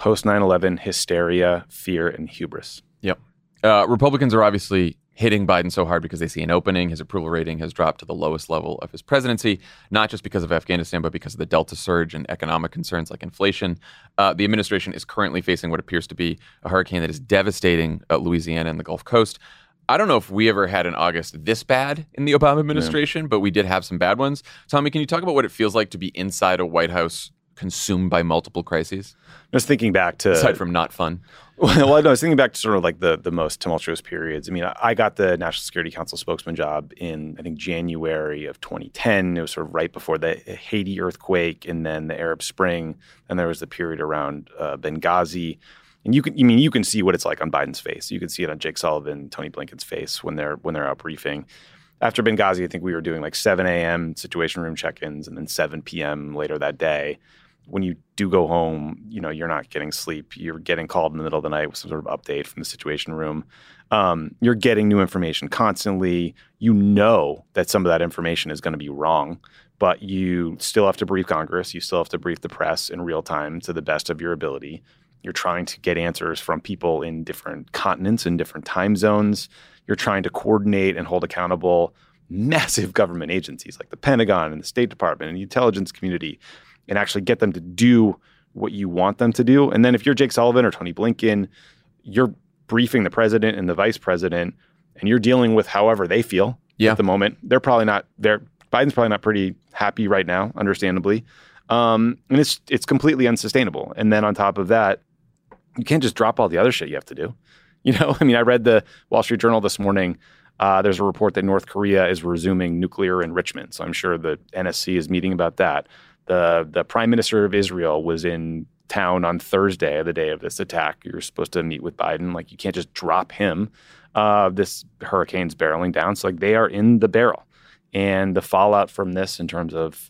post 9 11 hysteria, fear, and hubris. Yep. Uh, Republicans are obviously hitting Biden so hard because they see an opening. His approval rating has dropped to the lowest level of his presidency, not just because of Afghanistan, but because of the Delta surge and economic concerns like inflation. Uh, the administration is currently facing what appears to be a hurricane that is devastating uh, Louisiana and the Gulf Coast. I don't know if we ever had an August this bad in the Obama administration, yeah. but we did have some bad ones. Tommy, can you talk about what it feels like to be inside a White House consumed by multiple crises? I was thinking back to aside from not fun. Well, I was thinking back to sort of like the the most tumultuous periods. I mean, I got the National Security Council spokesman job in I think January of 2010. It was sort of right before the Haiti earthquake, and then the Arab Spring, and there was the period around uh, Benghazi. And you can, I mean, you can see what it's like on Biden's face. You can see it on Jake Sullivan, Tony Blinken's face when they're when they're out briefing. After Benghazi, I think we were doing like 7 a.m. situation room check-ins, and then 7 p.m. later that day when you do go home, you know, you're not getting sleep. You're getting called in the middle of the night with some sort of update from the situation room. Um, you're getting new information constantly. You know that some of that information is going to be wrong, but you still have to brief Congress. You still have to brief the press in real time to the best of your ability. You're trying to get answers from people in different continents and different time zones. You're trying to coordinate and hold accountable massive government agencies like the Pentagon and the State Department and the intelligence community and actually get them to do what you want them to do. And then if you're Jake Sullivan or Tony Blinken, you're briefing the president and the vice president, and you're dealing with however they feel yeah. at the moment. They're probably not. They're Biden's probably not pretty happy right now, understandably, um, and it's it's completely unsustainable. And then on top of that, you can't just drop all the other shit you have to do. You know, I mean, I read the Wall Street Journal this morning. Uh, there's a report that North Korea is resuming nuclear enrichment. So I'm sure the NSC is meeting about that the the prime minister of Israel was in town on Thursday, the day of this attack. You're supposed to meet with Biden. Like you can't just drop him. Uh, this hurricane's barreling down. So like they are in the barrel, and the fallout from this in terms of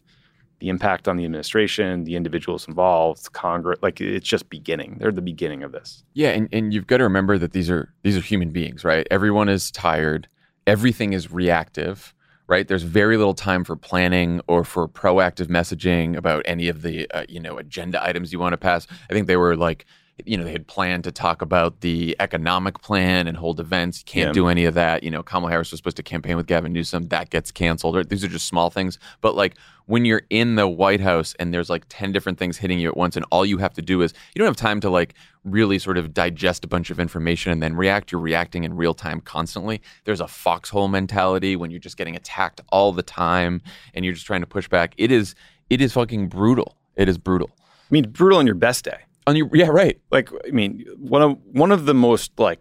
the impact on the administration, the individuals involved, Congress, like it's just beginning. They're the beginning of this. Yeah, and, and you've got to remember that these are these are human beings, right? Everyone is tired. Everything is reactive right? There's very little time for planning or for proactive messaging about any of the uh, you know agenda items you want to pass. I think they were like you know, they had planned to talk about the economic plan and hold events. Can't Yeah. do any of that. You know, Kamala Harris was supposed to campaign with Gavin Newsom. That gets canceled. Or These are just small things. But like when you're in the White House and there's like 10 different things hitting you at once, and all you have to do is you don't have time to like really sort of digest a bunch of information and then react. You're reacting in real time constantly. There's a foxhole mentality when you're just getting attacked all the time and you're just trying to push back. It is, it is fucking brutal. It is brutal. I mean, brutal on your best day. On your yeah, right. Like, I mean, one of one of the most like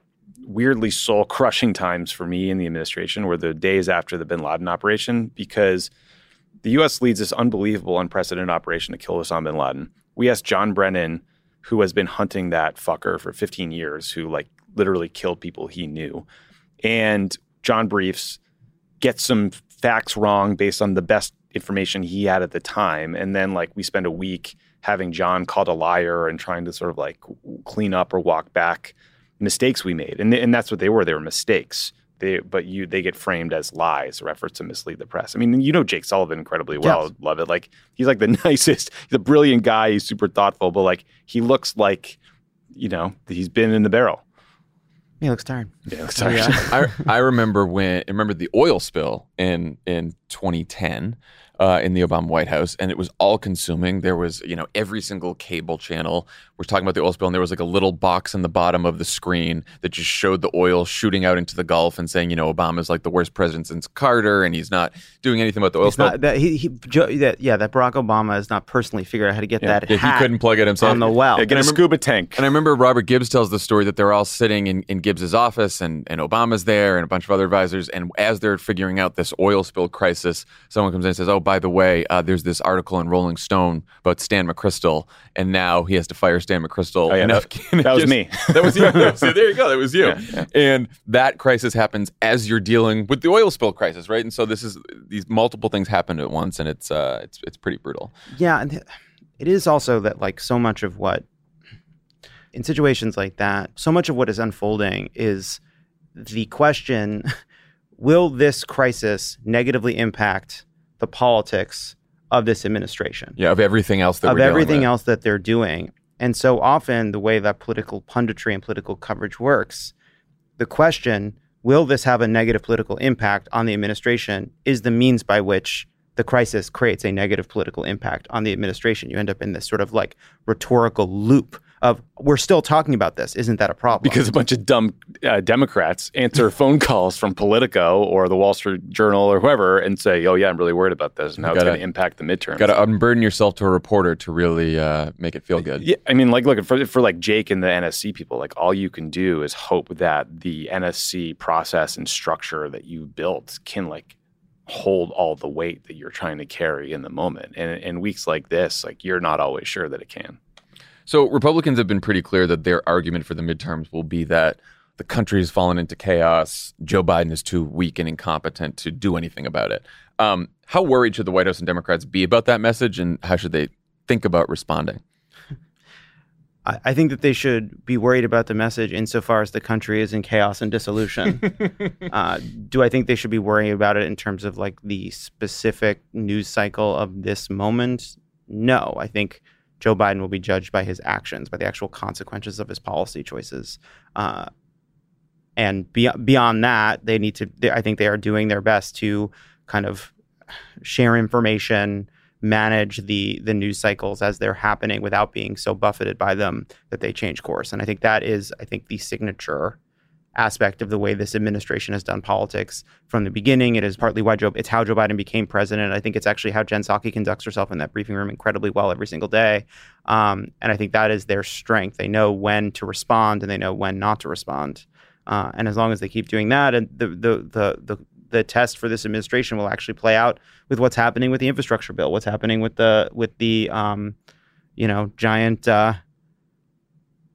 weirdly soul crushing times for me in the administration were the days after the Bin Laden operation because the U.S. leads this unbelievable, unprecedented operation to kill Osama bin Laden. We asked John Brennan, who has been hunting that fucker for 15 years, who like literally killed people he knew, and John briefs gets some facts wrong based on the best information he had at the time, and then like we spend a week having John called a liar and trying to sort of like clean up or walk back mistakes we made, and and that's what they were. They were mistakes. They, but you, they get framed as lies or efforts to mislead the press. I mean, you know Jake Sullivan incredibly well. Yes. Lovett. Like he's like the nicest, he's a brilliant guy. He's super thoughtful, but like he looks like, you know, he's been in the barrel. He looks tired. Yeah, looks tired. I, I remember when I remember the oil spill in in 2010 uh, in the Obama White House, and it was all consuming. There was you know every single cable channel was talking about the oil spill, and there was like a little box in the bottom of the screen that just showed the oil shooting out into the Gulf and saying you know Obama's like the worst president since Carter, and he's not doing anything about the oil He's spill. not, that, he, he, Joe, that, yeah, that Barack Obama has not personally figured out how to get that Yeah, hat he couldn't plug it himself on the well. Yeah, get a And I remember- scuba tank. And I remember Robert Gibbs tells the story that they're all sitting in, in Gibbs's office and, and Obama's there and a bunch of other advisors. And as they're figuring out this oil spill crisis, someone comes in and says, Oh, by the way, uh, there's this article in Rolling Stone about Stan McChrystal. And now he has to fire Stan McChrystal. Oh, yeah, And that- that was Gibbs- me. That was you. so there you go. That was you. And that crisis happens as you're dealing with the oil spill crisis, right? And so this is these multiple things happen at once, and it's uh, it's it's pretty brutal. Yeah, and it is also that like so much of what in situations like that, so much of what is unfolding is the question will this crisis negatively impact the politics of this administration? Yeah, of everything else that of everything else that they're doing. And so often the way that political punditry and political coverage works, the question, will this have a negative political impact on the administration, is the means by which the crisis creates a negative political impact on the administration. You end up in this sort of like rhetorical loop of we're still talking about this. Isn't that a problem? because a bunch of dumb uh, Democrats answer phone calls from Politico or the Wall Street Journal or whoever and say, "Oh yeah, I'm really worried about this and how it's Gotta- going to impact the midterms." Got to unburden yourself to a reporter to really uh, make it feel good. Yeah, I mean, like, look for for like Jake and the NSC people. Like, all you can do is hope that the NSC process and structure that you built can like hold all the weight that you're trying to carry in the moment. And in weeks like this, like you're not always sure that it can. So Republicans have been pretty clear that their argument for the midterms will be that the country has fallen into chaos. Joe Biden is too weak and incompetent to do anything about it. Um, how worried should the White House and Democrats be about that message, and how should they think about responding? I, think that they should be worried about the message insofar as the country is in chaos and dissolution. uh, do I think they should be worrying about it in terms of like the specific news cycle of this moment? No, I think Joe Biden will be judged by his actions, by the actual consequences of his policy choices. Uh, and be- beyond that, they need to. They, I think they are doing their best to kind of share information, manage the the news cycles as they're happening without being so buffeted by them that they change course. And I think that is, I think, the signature aspect of the way this administration has done politics from the beginning. It is partly why Joe, it's how Joe Biden became president. I think it's actually how Jen Psaki conducts herself in that briefing room incredibly well every single day. Um, and I think that is their strength. They know when to respond and they know when not to respond. Uh, and as long as they keep doing that, and the the the the the test for this administration will actually play out with what's happening with the infrastructure bill, what's happening with the with the um, you know giant uh,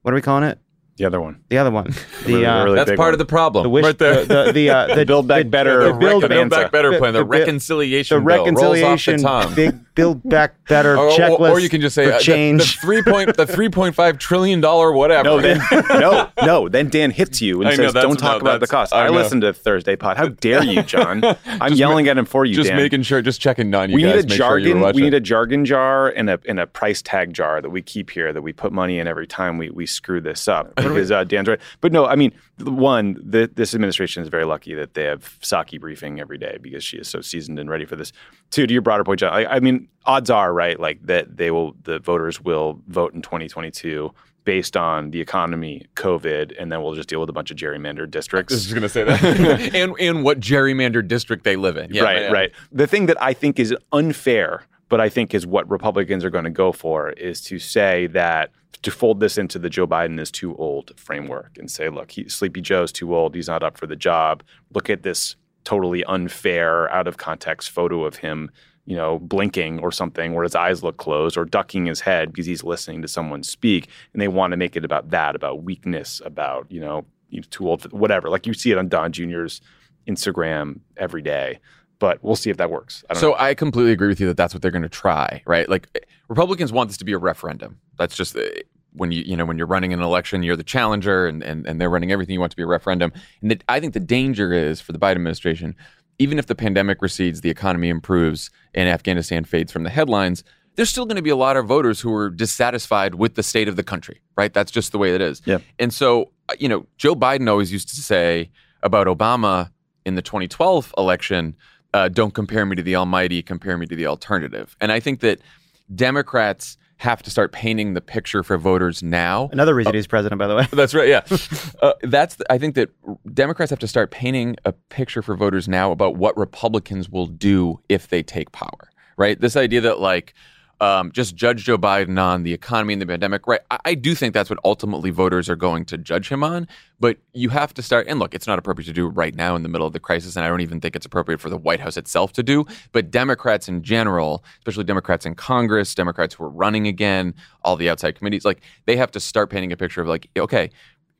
what are we calling it? The other one. The other one. The Really- uh, really That's part one. of the problem, the wish, right there. The, the, the, uh, the Build Back Better the, build, the Build Back Better plan, the, the reconciliation the bill rolls off the reconciliation tongue. big Build back better Or, or- checklist. or you can just say uh, change. The, three point the three point five trillion dollar whatever. No, then no, no. Then Dan hits you and I says, that's- "Don't talk no, about the cost." I I, know. listened to Thursday Pod. How dare you, John? I'm Just yelling ma- at him for you, just Dan. making sure, just checking on you we guys. need a make sure jargon. watching. we need a jargon jar and a and a price tag jar that we keep here that we put money in every time we, we screw this up because uh, Dan's right. But no, I mean, the- one, the, this administration is very lucky that they have Psaki briefing every day because she is so seasoned and ready for this. Two, to your broader point, John. I, I mean, odds are right, like that they will, the voters will vote in 2022 based on the economy, COVID, and then we'll just deal with a bunch of gerrymandered districts. I was just gonna say that, and and what gerrymandered district they live in. Yeah, right, yeah. right. The thing that I think is unfair, but I think is what Republicans are going to go for, is to say that to fold this into the Joe Biden is too old framework and say, look, he, Sleepy Joe's too old. He's not up for the job. Look at this totally unfair, out of context photo of him, you know, blinking or something where his eyes look closed or ducking his head because he's listening to someone speak. And they want to make it about that, about weakness, about, you know, too old for whatever. Like you see it on Don Jr.'s Instagram every day. But we'll see if that works. I don't So know. I completely agree with you that that's what they're going to try, right? Like Republicans want this to be a referendum. That's just uh, when you you know when you're running an election, you're the challenger, and and, and they're running everything you want to be a referendum. And that I think the danger is for the Biden administration, even if the pandemic recedes, the economy improves, and Afghanistan fades from the headlines. There's still going to be a lot of voters who are dissatisfied with the state of the country, right? That's just the way it is. Yeah. And so, uh, you know, Joe Biden always used to say about Obama in the 2012 election, uh, don't compare me to the almighty, compare me to the alternative. And I think that Democrats have to start painting the picture for voters now. Another reason he's president, by the way. That's right. Yeah, uh, that's. The, I think that Democrats have to start painting a picture for voters now about what Republicans will do if they take power. Right. This idea that like. Um, just judge Joe Biden on the economy and the pandemic, right? I, I do think that's what ultimately voters are going to judge him on. But you have to start, and look, it's not appropriate to do right now in the middle of the crisis, and I don't even think it's appropriate for the White House itself to do. But Democrats in general, especially Democrats in Congress, Democrats who are running again, all the outside committees, like they have to start painting a picture of like, okay,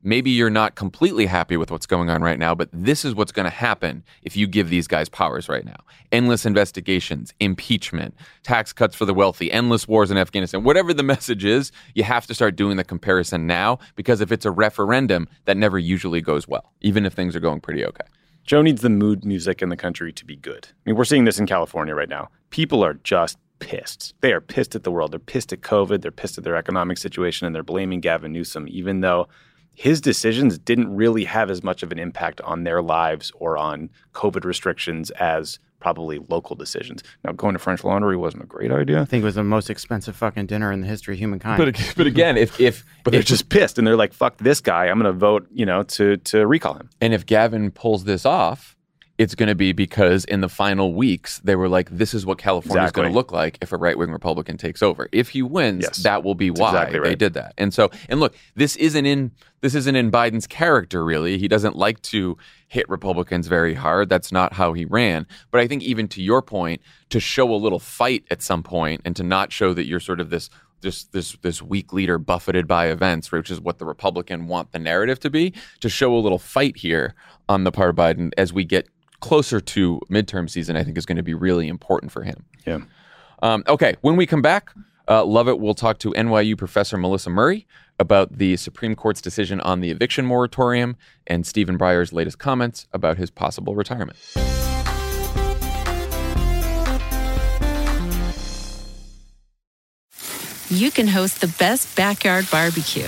maybe you're not completely happy with what's going on right now, but this is what's going to happen if you give these guys powers right now. Endless investigations, impeachment, tax cuts for the wealthy, endless wars in Afghanistan. Whatever the message is, you have to start doing the comparison now because if it's a referendum, that never usually goes well, even if things are going pretty okay. Joe needs the mood music in the country to be good. I mean, we're seeing this in California right now. People are just pissed. They are pissed at the world. They're pissed at COVID. They're pissed at their economic situation, and they're blaming Gavin Newsom, even though his decisions didn't really have as much of an impact on their lives or on COVID restrictions as probably local decisions. Now, going to French Laundry wasn't a great idea. I think it was the most expensive fucking dinner in the history of humankind. But, but again, if if But they're just pissed, and they're like, "Fuck this guy! I'm going to vote, you know, to to recall him." And if Gavin pulls this off, it's going to be because in the final weeks they were like, "This is what California is going to look like if a right wing Republican takes over." If he wins, Yes. that will be That's why exactly they did that. And so, and look, this isn't in this isn't in Biden's character really. He doesn't like to hit Republicans very hard. That's not how he ran. But I think even to your point, to show a little fight at some point and to not show that you're sort of this this this this weak leader buffeted by events, which is what the Republican want the narrative to be, to show a little fight here on the part of Biden as we get closer to midterm season, I think is going to be really important for him. Yeah. Um, okay, when we come back, uh, Lovett. We'll talk to NYU professor Melissa Murray about the Supreme Court's decision on the eviction moratorium and Stephen Breyer's latest comments about his possible retirement. you can host the best backyard barbecue.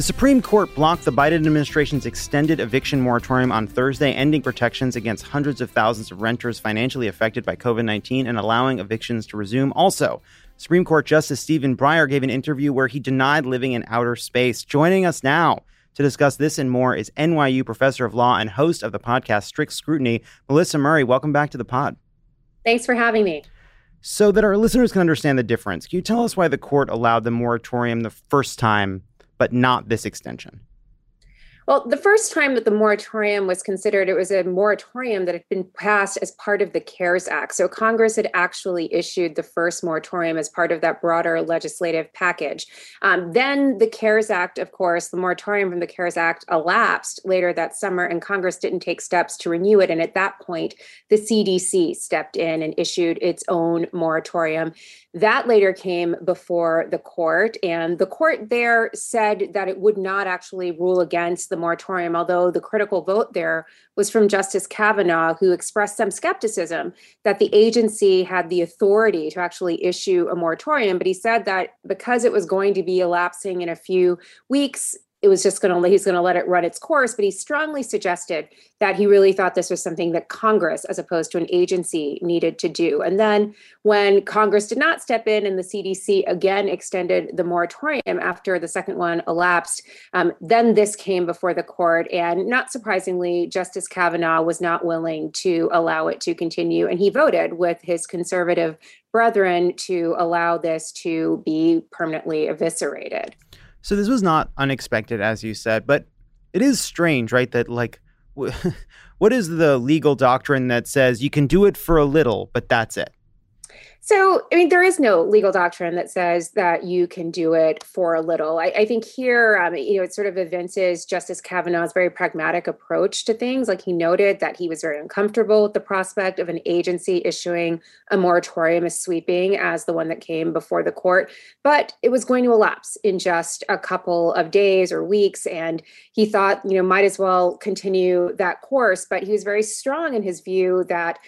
The Supreme Court blocked the Biden administration's extended eviction moratorium on Thursday, ending protections against hundreds of thousands of renters financially affected by COVID 19 and allowing evictions to resume. Also, Supreme Court Justice Stephen Breyer gave an interview where he denied living in outer space. Joining us now to discuss this and more is NYU professor of law and host of the podcast Strict Scrutiny, Melissa Murray. Welcome back to the pod. Thanks for having me. So that our listeners can understand the difference, can you tell us why the court allowed the moratorium the first time, but not this extension? Well, the first time that the moratorium was considered, it was a moratorium that had been passed as part of the CARES Act. So Congress had actually issued the first moratorium as part of that broader legislative package. Um, then the CARES Act, of course, the moratorium from the CARES Act elapsed later that summer, and Congress didn't take steps to renew it. And at that point, the CDC stepped in and issued its own moratorium. That later came before the court, and the court there said that it would not actually rule against the moratorium, although the critical vote there was from Justice Kavanaugh, who expressed some skepticism that the agency had the authority to actually issue a moratorium. But he said that because it was going to be elapsing in a few weeks, it was just going to he's going to let it run its course but he strongly suggested that he really thought this was something that congress as opposed to an agency needed to do. And then when congress did not step in and the cdc again extended the moratorium after the second one elapsed um, then this came before the court. And not surprisingly justice kavanaugh was not willing to allow it to continue. And he voted with his conservative brethren to allow this to be permanently eviscerated so this was not unexpected, as you said, but it is strange, right? That like, what is the legal doctrine that says you can do it for a little, but that's it? So, I mean, there is no legal doctrine that says that you can do it for a little. I, I think here, um, you know, it sort of evinces Justice Kavanaugh's very pragmatic approach to things. Like he noted that he was very uncomfortable with the prospect of an agency issuing a moratorium as sweeping as the one that came before the court, but it was going to elapse in just a couple of days or weeks. And he thought, you know, might as well continue that course. But he was very strong in his view that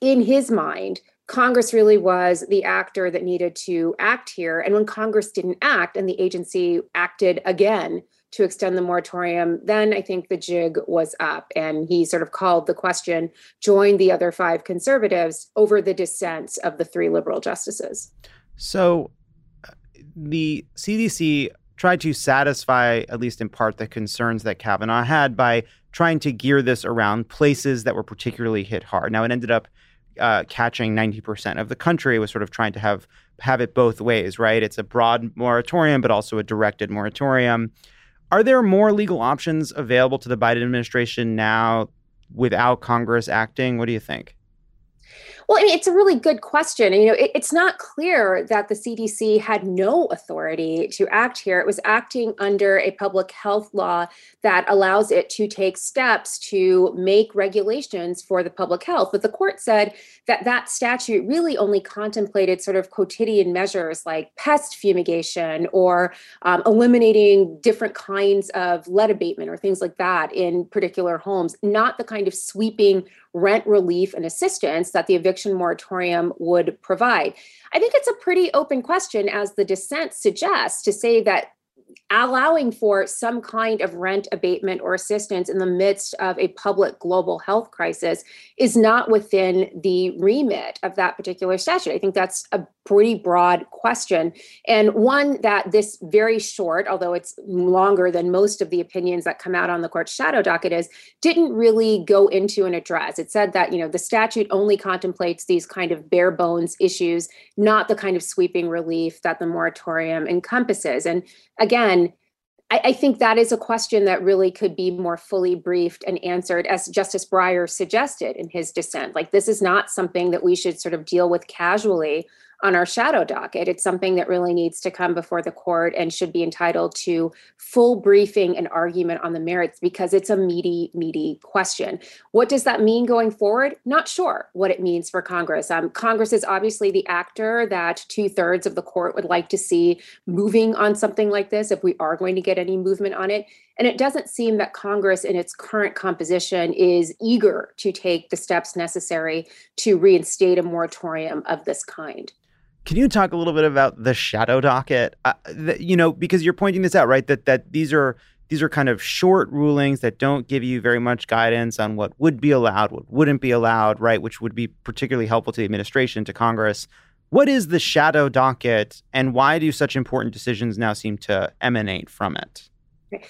in his mind, Congress really was the actor that needed to act here. And when Congress didn't act and the agency acted again to extend the moratorium, then I think the jig was up. And he sort of called the question, joined the other five conservatives over the dissents of the three liberal justices. So uh, the CDC tried to satisfy, at least in part, the concerns that Kavanaugh had by trying to gear this around places that were particularly hit hard. Now, it ended up uh, catching 90% of the country was sort of trying to have have it both ways, right? It's a broad moratorium, but also a directed moratorium. Are there more legal options available to the Biden administration now without Congress acting? What do you think? Well, I mean, it's a really good question. You know, it, it's not clear that the CDC had no authority to act here. It was acting under a public health law that allows it to take steps to make regulations for the public health. But the court said that that statute really only contemplated sort of quotidian measures like pest fumigation or um, eliminating different kinds of lead abatement or things like that in particular homes, not the kind of sweeping rent relief and assistance that the eviction moratorium would provide. I think it's a pretty open question, as the dissent suggests, to say that allowing for some kind of rent abatement or assistance in the midst of a public global health crisis is not within the remit of that particular statute. I think that's a pretty broad question and one that this very short, although it's longer than most of the opinions that come out on the court's shadow docket is, didn't really go into and address. It said that, you know, the statute only contemplates these kind of bare bones issues, not the kind of sweeping relief that the moratorium encompasses. And again, I, I, think that is a question that really could be more fully briefed and answered, as Justice Breyer suggested in his dissent. Like, this is not something that we should sort of deal with casually on our shadow docket. It's something that really needs to come before the court and should be entitled to full briefing and argument on the merits because it's a meaty, meaty question. What does that mean going forward? Not sure what it means for Congress. Um, Congress is obviously the actor that two thirds of the court would like to see moving on something like this if we are going to get any movement on it. And it doesn't seem that Congress, in its current composition, is eager to take the steps necessary to reinstate a moratorium of this kind. Can you talk a little bit about the shadow docket? Uh, you know, because you're pointing this out, right? That that these are these are kind of short rulings that don't give you very much guidance on what would be allowed, what wouldn't be allowed, right? Which would be particularly helpful to the administration, to Congress. What is the shadow docket, and why do such important decisions now seem to emanate from it?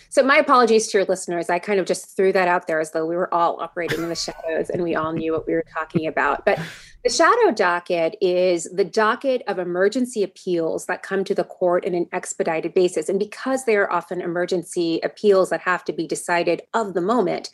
So my apologies to your listeners. I kind of just threw that out there as though we were all operating in the shadows and we all knew what we were talking about. But the shadow docket is the docket of emergency appeals that come to the court in an expedited basis. And because they are often emergency appeals that have to be decided of the moment,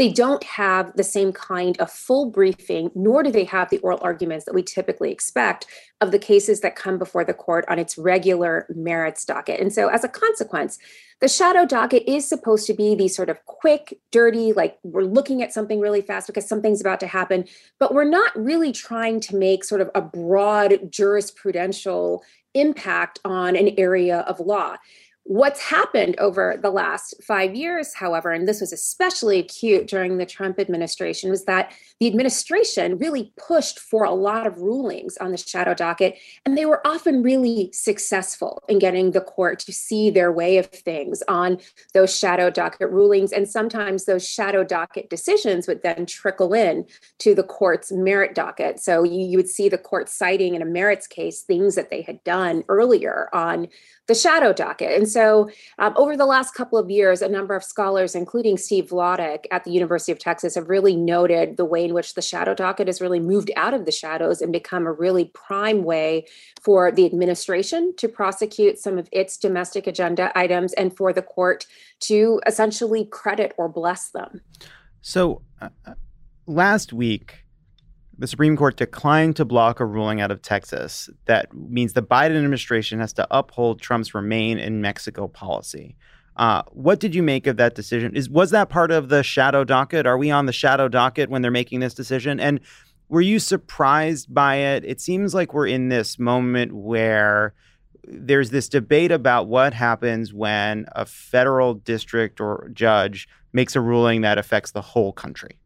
they don't have the same kind of full briefing, nor do they have the oral arguments that we typically expect of the cases that come before the court on its regular merits docket. And so, as a consequence, the shadow docket is supposed to be these sort of quick, dirty, like we're looking at something really fast because something's about to happen, but we're not really trying to make sort of a broad jurisprudential impact on an area of law. What's happened over the last five years, however, and this was especially acute during the Trump administration, was that the administration really pushed for a lot of rulings on the shadow docket, and they were often really successful in getting the court to see their way of things on those shadow docket rulings. And sometimes those shadow docket decisions would then trickle in to the court's merit docket. So you, you would see the court citing in a merits case things that they had done earlier on the shadow docket. And so, um, over the last couple of years, a number of scholars, including Steve Vladeck at the University of Texas, have really noted the way in which the shadow docket has really moved out of the shadows and become a really prime way for the administration to prosecute some of its domestic agenda items and for the court to essentially credit or bless them. So, uh, uh last week, the Supreme Court declined to block a ruling out of Texas that means the Biden administration has to uphold Trump's remain in Mexico policy. Uh, what did you make of that decision? Is was that part of the shadow docket? Are we on the shadow docket when they're making this decision? And were you surprised by it? It seems like we're in this moment where there's this debate about what happens when a federal district or judge makes a ruling that affects the whole country.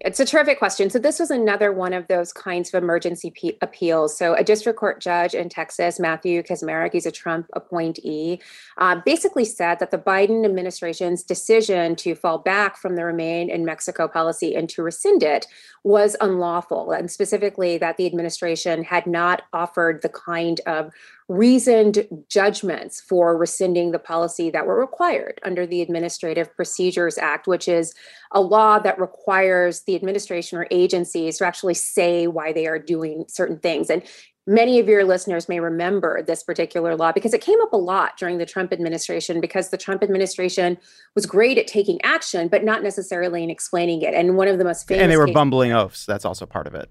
It's a terrific question. So, this was another one of those kinds of emergency appeals. So, a district court judge in Texas, Matthew Kacsmaryk, he's a Trump appointee, uh, basically said that the Biden administration's decision to fall back from the Remain in Mexico policy and to rescind it was unlawful. And specifically, that the administration had not offered the kind of reasoned judgments for rescinding the policy that were required under the Administrative Procedures Act, which is a law that requires the administration or agencies to actually say why they are doing certain things. And many of your listeners may remember this particular law because it came up a lot during the Trump administration because the Trump administration was great at taking action, but not necessarily in explaining it. And one of the most famous and they were cases, bumbling oafs. That's also part of it.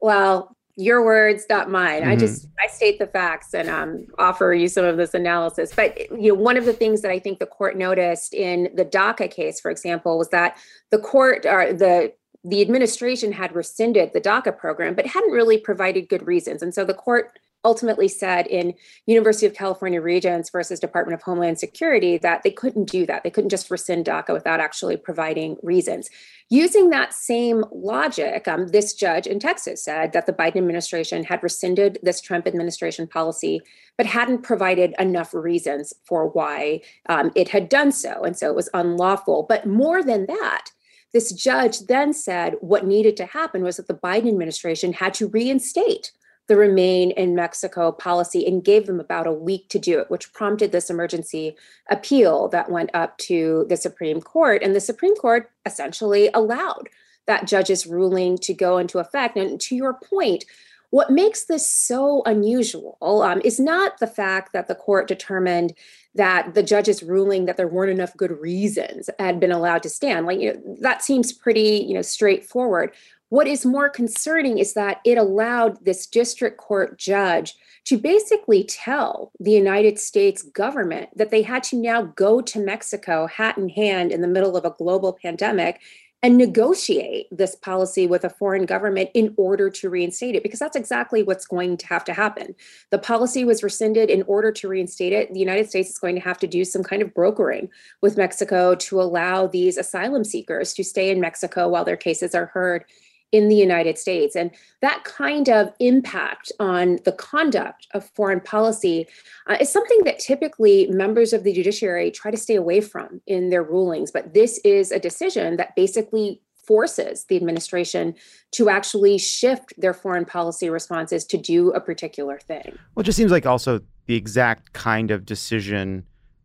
Well, your words not mine. Mm-hmm. i just i state the facts and um, offer you some of this analysis. But you know one of the things that i think the court noticed in the daca case for example was that the court or the the administration had rescinded the daca program but hadn't really provided good reasons. And so the court ultimately said in University of California Regents versus Department of Homeland Security that they couldn't do that. They couldn't just rescind DACA without actually providing reasons. Using that same logic, um, this judge in Texas said that the Biden administration had rescinded this Trump administration policy, but hadn't provided enough reasons for why um, it had done so. And so it was unlawful. But more than that, this judge then said what needed to happen was that the Biden administration had to reinstate the remain in Mexico policy and gave them about a week to do it, which prompted this emergency appeal that went up to the Supreme Court. And the Supreme Court essentially allowed that judge's ruling to go into effect. And to your point, what makes this so unusual um, is not the fact that the court determined that the judge's ruling that there weren't enough good reasons had been allowed to stand. Like you know, that seems pretty, you know, straightforward. What is more concerning is that it allowed this district court judge to basically tell the United States government that they had to now go to Mexico, hat in hand, in the middle of a global pandemic and negotiate this policy with a foreign government in order to reinstate it, because that's exactly what's going to have to happen. The policy was rescinded in order to reinstate it. The United States is going to have to do some kind of brokering with Mexico to allow these asylum seekers to stay in Mexico while their cases are heard in the United States. And that kind of impact on the conduct of foreign policy uh, is something that typically members of the judiciary try to stay away from in their rulings. But this is a decision that basically forces the administration to actually shift their foreign policy responses to do a particular thing. Well, it just seems like also the exact kind of decision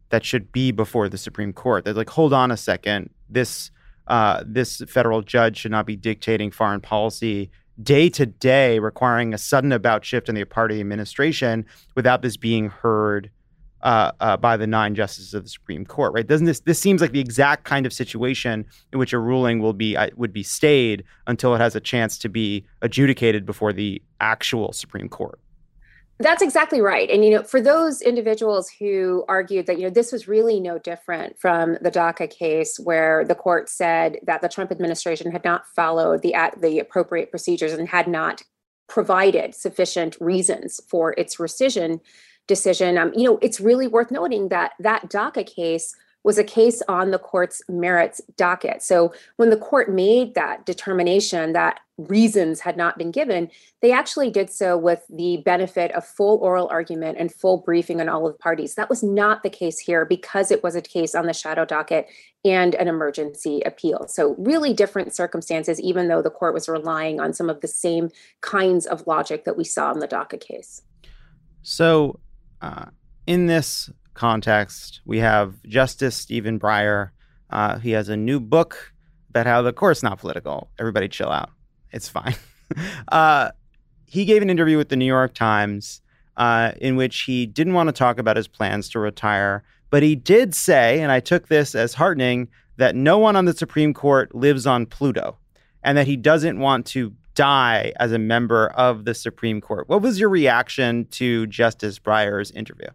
that should be before the Supreme Court. They're like, hold on a second, this uh, this federal judge should not be dictating foreign policy day to day, requiring a sudden about shift in the part of the administration without this being heard uh, uh, by the nine justices of the Supreme Court. Right? Doesn't this this seems like the exact kind of situation in which a ruling will be uh, would be stayed until it has a chance to be adjudicated before the actual Supreme Court. That's exactly right. And, you know, for those individuals who argued that, you know, this was really no different from the DACA case where the court said that the Trump administration had not followed the, the appropriate procedures and had not provided sufficient reasons for its rescission decision, um, you know, it's really worth noting that that DACA case was a case on the court's merits docket. So when the court made that determination that reasons had not been given, they actually did so with the benefit of full oral argument and full briefing on all of the parties. That was not the case here because it was a case on the shadow docket and an emergency appeal. So, really different circumstances, even though the court was relying on some of the same kinds of logic that we saw in the DACA case. So, uh, in this context, we have Justice Stephen Breyer. Uh, he has a new book about how the court's not political. Everybody chill out. It's fine. uh, he gave an interview with the New York Times uh, in which he didn't want to talk about his plans to retire, but he did say, and I took this as heartening, that no one on the Supreme Court lives on Pluto and that he doesn't want to die as a member of the Supreme Court. What was your reaction to Justice Breyer's interview?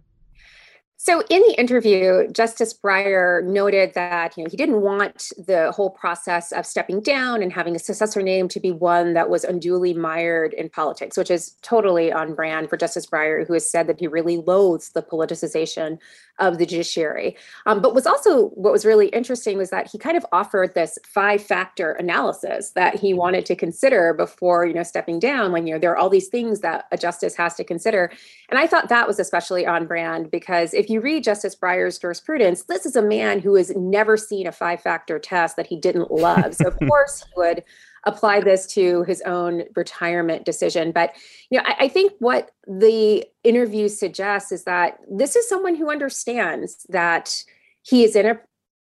So in the interview, Justice Breyer noted that you know he didn't want the whole process of stepping down and having a successor name to be one that was unduly mired in politics, which is totally on brand for Justice Breyer, who has said that he really loathes the politicization of the judiciary. Um, but was also what was really interesting was that he kind of offered this five-factor analysis that he wanted to consider before you know stepping down. When you know there are all these things that a justice has to consider, and I thought that was especially on brand because if you read Justice Breyer's jurisprudence, this is a man who has never seen a five-factor test that he didn't love. So of course he would apply this to his own retirement decision. But you know, I, I, think what the interview suggests is that this is someone who understands that he is in a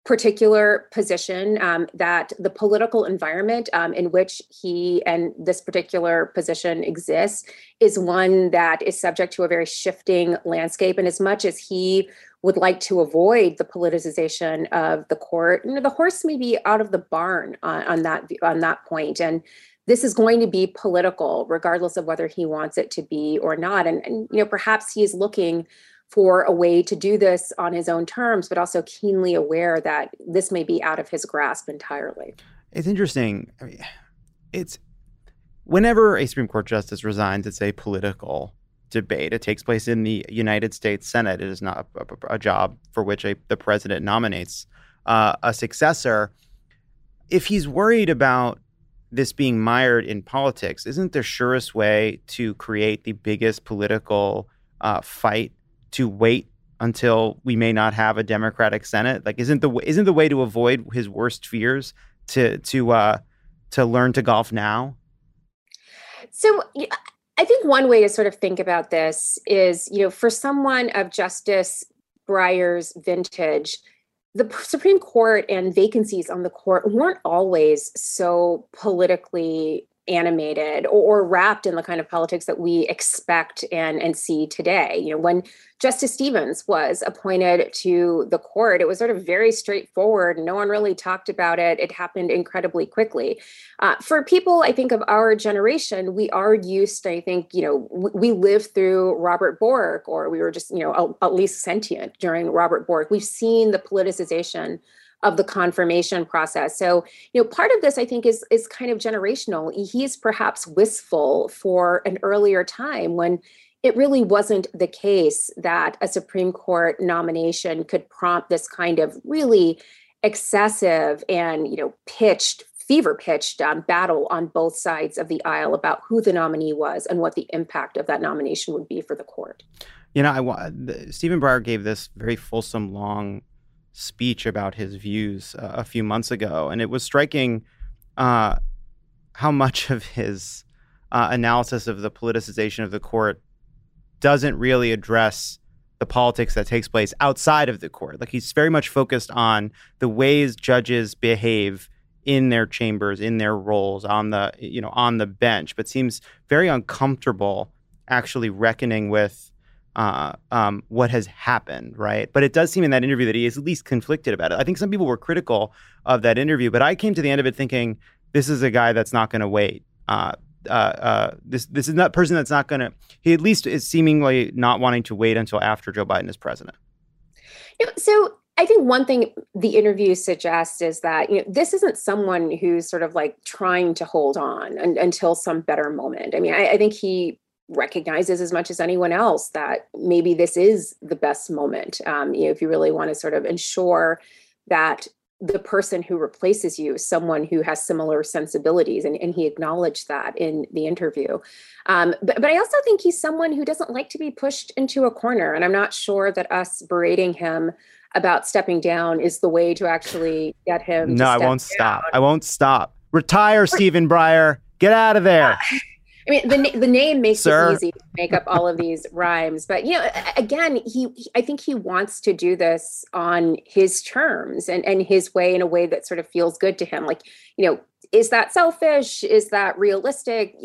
particular position um, that the political environment um, in which he and this particular position exists is one that is subject to a very shifting landscape and as much as he would like to avoid the politicization of the court. You know, the horse may be out of the barn on, on that on that point, and this is going to be political, regardless of whether he wants it to be or not. And, and you know, perhaps he is looking for a way to do this on his own terms, but also keenly aware that this may be out of his grasp entirely. It's interesting. I mean, it's whenever a Supreme Court justice resigns, it's a political debate. It takes place in the United States Senate. It is not a, a, job for which a, the president nominates uh, a successor. If he's worried about this being mired in politics, isn't the surest way to create the biggest political uh, fight to wait until we may not have a Democratic Senate? Like, isn't the isn't the way to avoid his worst fears to to uh, to learn to golf now? So I think one way to sort of think about this is, you know, for someone of Justice Breyer's vintage, the Supreme Court and vacancies on the court weren't always so politically animated or, or, wrapped in the kind of politics that we expect and, and see today. You know, when Justice Stevens was appointed to the court, it was sort of very straightforward. No one really talked about it. It happened incredibly quickly. Uh, for people, I think, of our generation, we are used, I think, you know, w- we lived through Robert Bork, or we were just, you know, at least sentient during Robert Bork. We've seen the politicization of the confirmation process. So, you know, part of this I think is is kind of generational. He's perhaps wistful for an earlier time when it really wasn't the case that a Supreme Court nomination could prompt this kind of really excessive and, you know, pitched fever pitched um, battle on both sides of the aisle about who the nominee was and what the impact of that nomination would be for the court. You know, I Stephen Breyer gave this very fulsome, long speech about his views uh, a few months ago, and it was striking uh, how much of his uh, analysis of the politicization of the court doesn't really address the politics that takes place outside of the court. Like he's very much focused on the ways judges behave in their chambers, in their roles on the you know on the bench, but seems very uncomfortable actually reckoning with uh, um, what has happened, right? But it does seem in that interview that he is at least conflicted about it. I think some people were critical of that interview, but I came to the end of it thinking this is a guy that's not going to wait. Uh, uh, uh, this this is not person that's not going to. He at least is seemingly not wanting to wait until after Joe Biden is president. You know, so I think one thing the interview suggests is that you know this isn't someone who's sort of like trying to hold on un- until some better moment. I mean, I, I think he recognizes as much as anyone else that maybe this is the best moment. Um, you know, if you really want to sort of ensure that the person who replaces you is someone who has similar sensibilities and, and he acknowledged that in the interview. Um, but, but i also think he's someone who doesn't like to be pushed into a corner and i'm not sure that us berating him about stepping down is the way to actually get him no i won't down. stop i won't stop. Retire stephen breyer. Get out of there I mean, the the name makes Sir. it easy to make up all of these rhymes, but you know, again, he, he- I think he wants to do this on his terms and and his way in a way that sort of feels good to him. Like, you know, is that selfish? Is that realistic?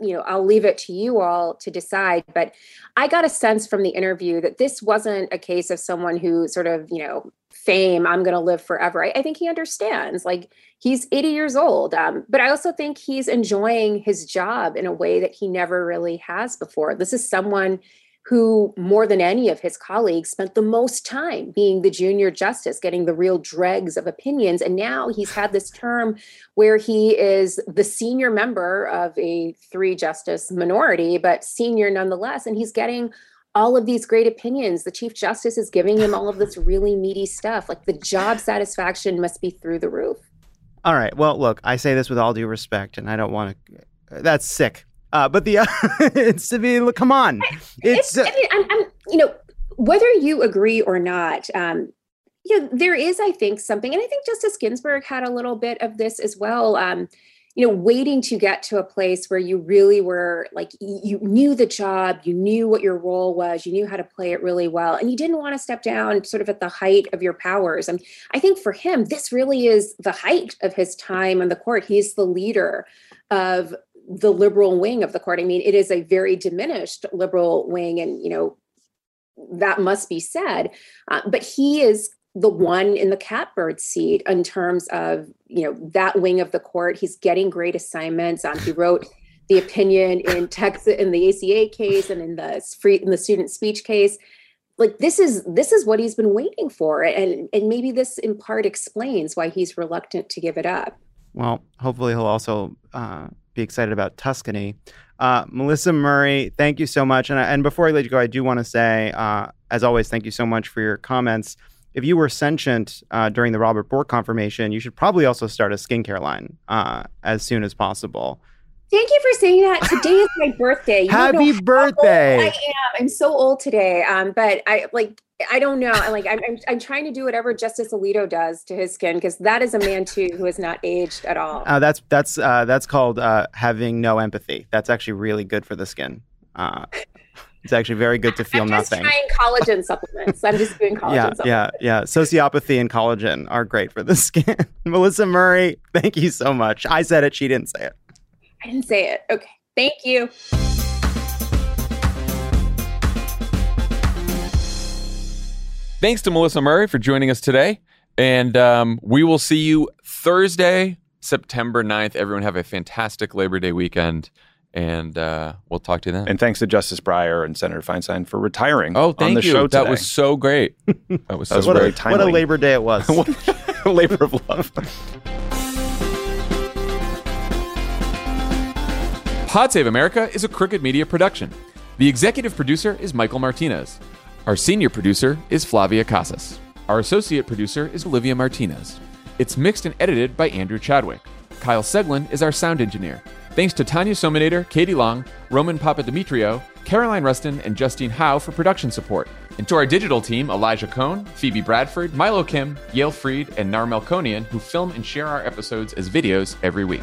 You know, I'll leave it to you all to decide. But I got a sense from the interview that this wasn't a case of someone who sort of, you know, fame, I'm going to live forever. I, I think he understands. Like he's 80 years old. Um, but I also think he's enjoying his job in a way that he never really has before. This is someone who, more than any of his colleagues, spent the most time being the junior justice, getting the real dregs of opinions. And now he's had this term where he is the senior member of a three justice minority, but senior nonetheless. And he's getting all of these great opinions. The Chief Justice is giving him all of this really meaty stuff. Like the job satisfaction must be through the roof. All right. Well, look, I say this with all due respect, and I don't want to. That's sick. Uh, but the it's to be. Come on. It's. I mean, I'm, I'm, you know, whether you agree or not, um, you know, there is, I think, something, and I think Justice Ginsburg had a little bit of this as well. Um, you know, waiting to get to a place where you really were like you knew the job, you knew what your role was, you knew how to play it really well, and you didn't want to step down sort of at the height of your powers. And I think for him, this really is the height of his time on the court. He's the leader of the liberal wing of the court. I mean, it is a very diminished liberal wing, and you know that must be said. Uh, but he is the one in the catbird seat in terms of you know that wing of the court. He's getting great assignments. Um, he wrote the opinion in Texas in the ACA case and in the free in the student speech case. Like this is this is what he's been waiting for, and and maybe this in part explains why he's reluctant to give it up. Well, hopefully he'll also uh, be excited about Tuscany. Uh, Melissa Murray, thank you so much. And, I, and before I let you go, I do want to say, uh, as always, thank you so much for your comments. If you were sentient uh, during the Robert Bork confirmation, you should probably also start a skincare line uh, as soon as possible. Thank you for saying that. Today is my birthday. You Happy know how old birthday. I am. I'm so old today. Um, but I like I don't know. I'm like I'm, I'm I'm trying to do whatever Justice Alito does to his skin because that is a man too who has not aged at all. Uh, that's that's uh, that's called uh, having no empathy. That's actually really good for the skin. Uh, it's actually very good to feel nothing. I'm just nothing. trying collagen supplements. I'm just doing collagen yeah, supplements. yeah, yeah. Sociopathy and collagen are great for the skin. Melissa Murray, thank you so much. I said it, she didn't say it. I didn't say it. Okay. Thank you. Thanks to Melissa Murray for joining us today. And um, we will see you Thursday, September 9th. Everyone have a fantastic Labor Day weekend. And uh, we'll talk to you then. And thanks to Justice Breyer and Senator Feinstein for retiring Oh, on thank the you. show That was so great. That was so That was great. very timely. What a Labor Day it was. a labor of love. Pod Save America is a Crooked Media production. The executive producer is Michael Martinez. Our senior producer is Flavia Casas. Our associate producer is Olivia Martinez. It's mixed and edited by Andrew Chadwick. Kyle Seglin is our sound engineer. Thanks to Tanya Somanader, Katie Long, Roman Papadimitriou, Caroline Reston, and Justine Howe for production support. And to our digital team, Elijah Cohn, Phoebe Bradford, Milo Kim, Yale Freed, and Nar Melkonian, who film and share our episodes as videos every week.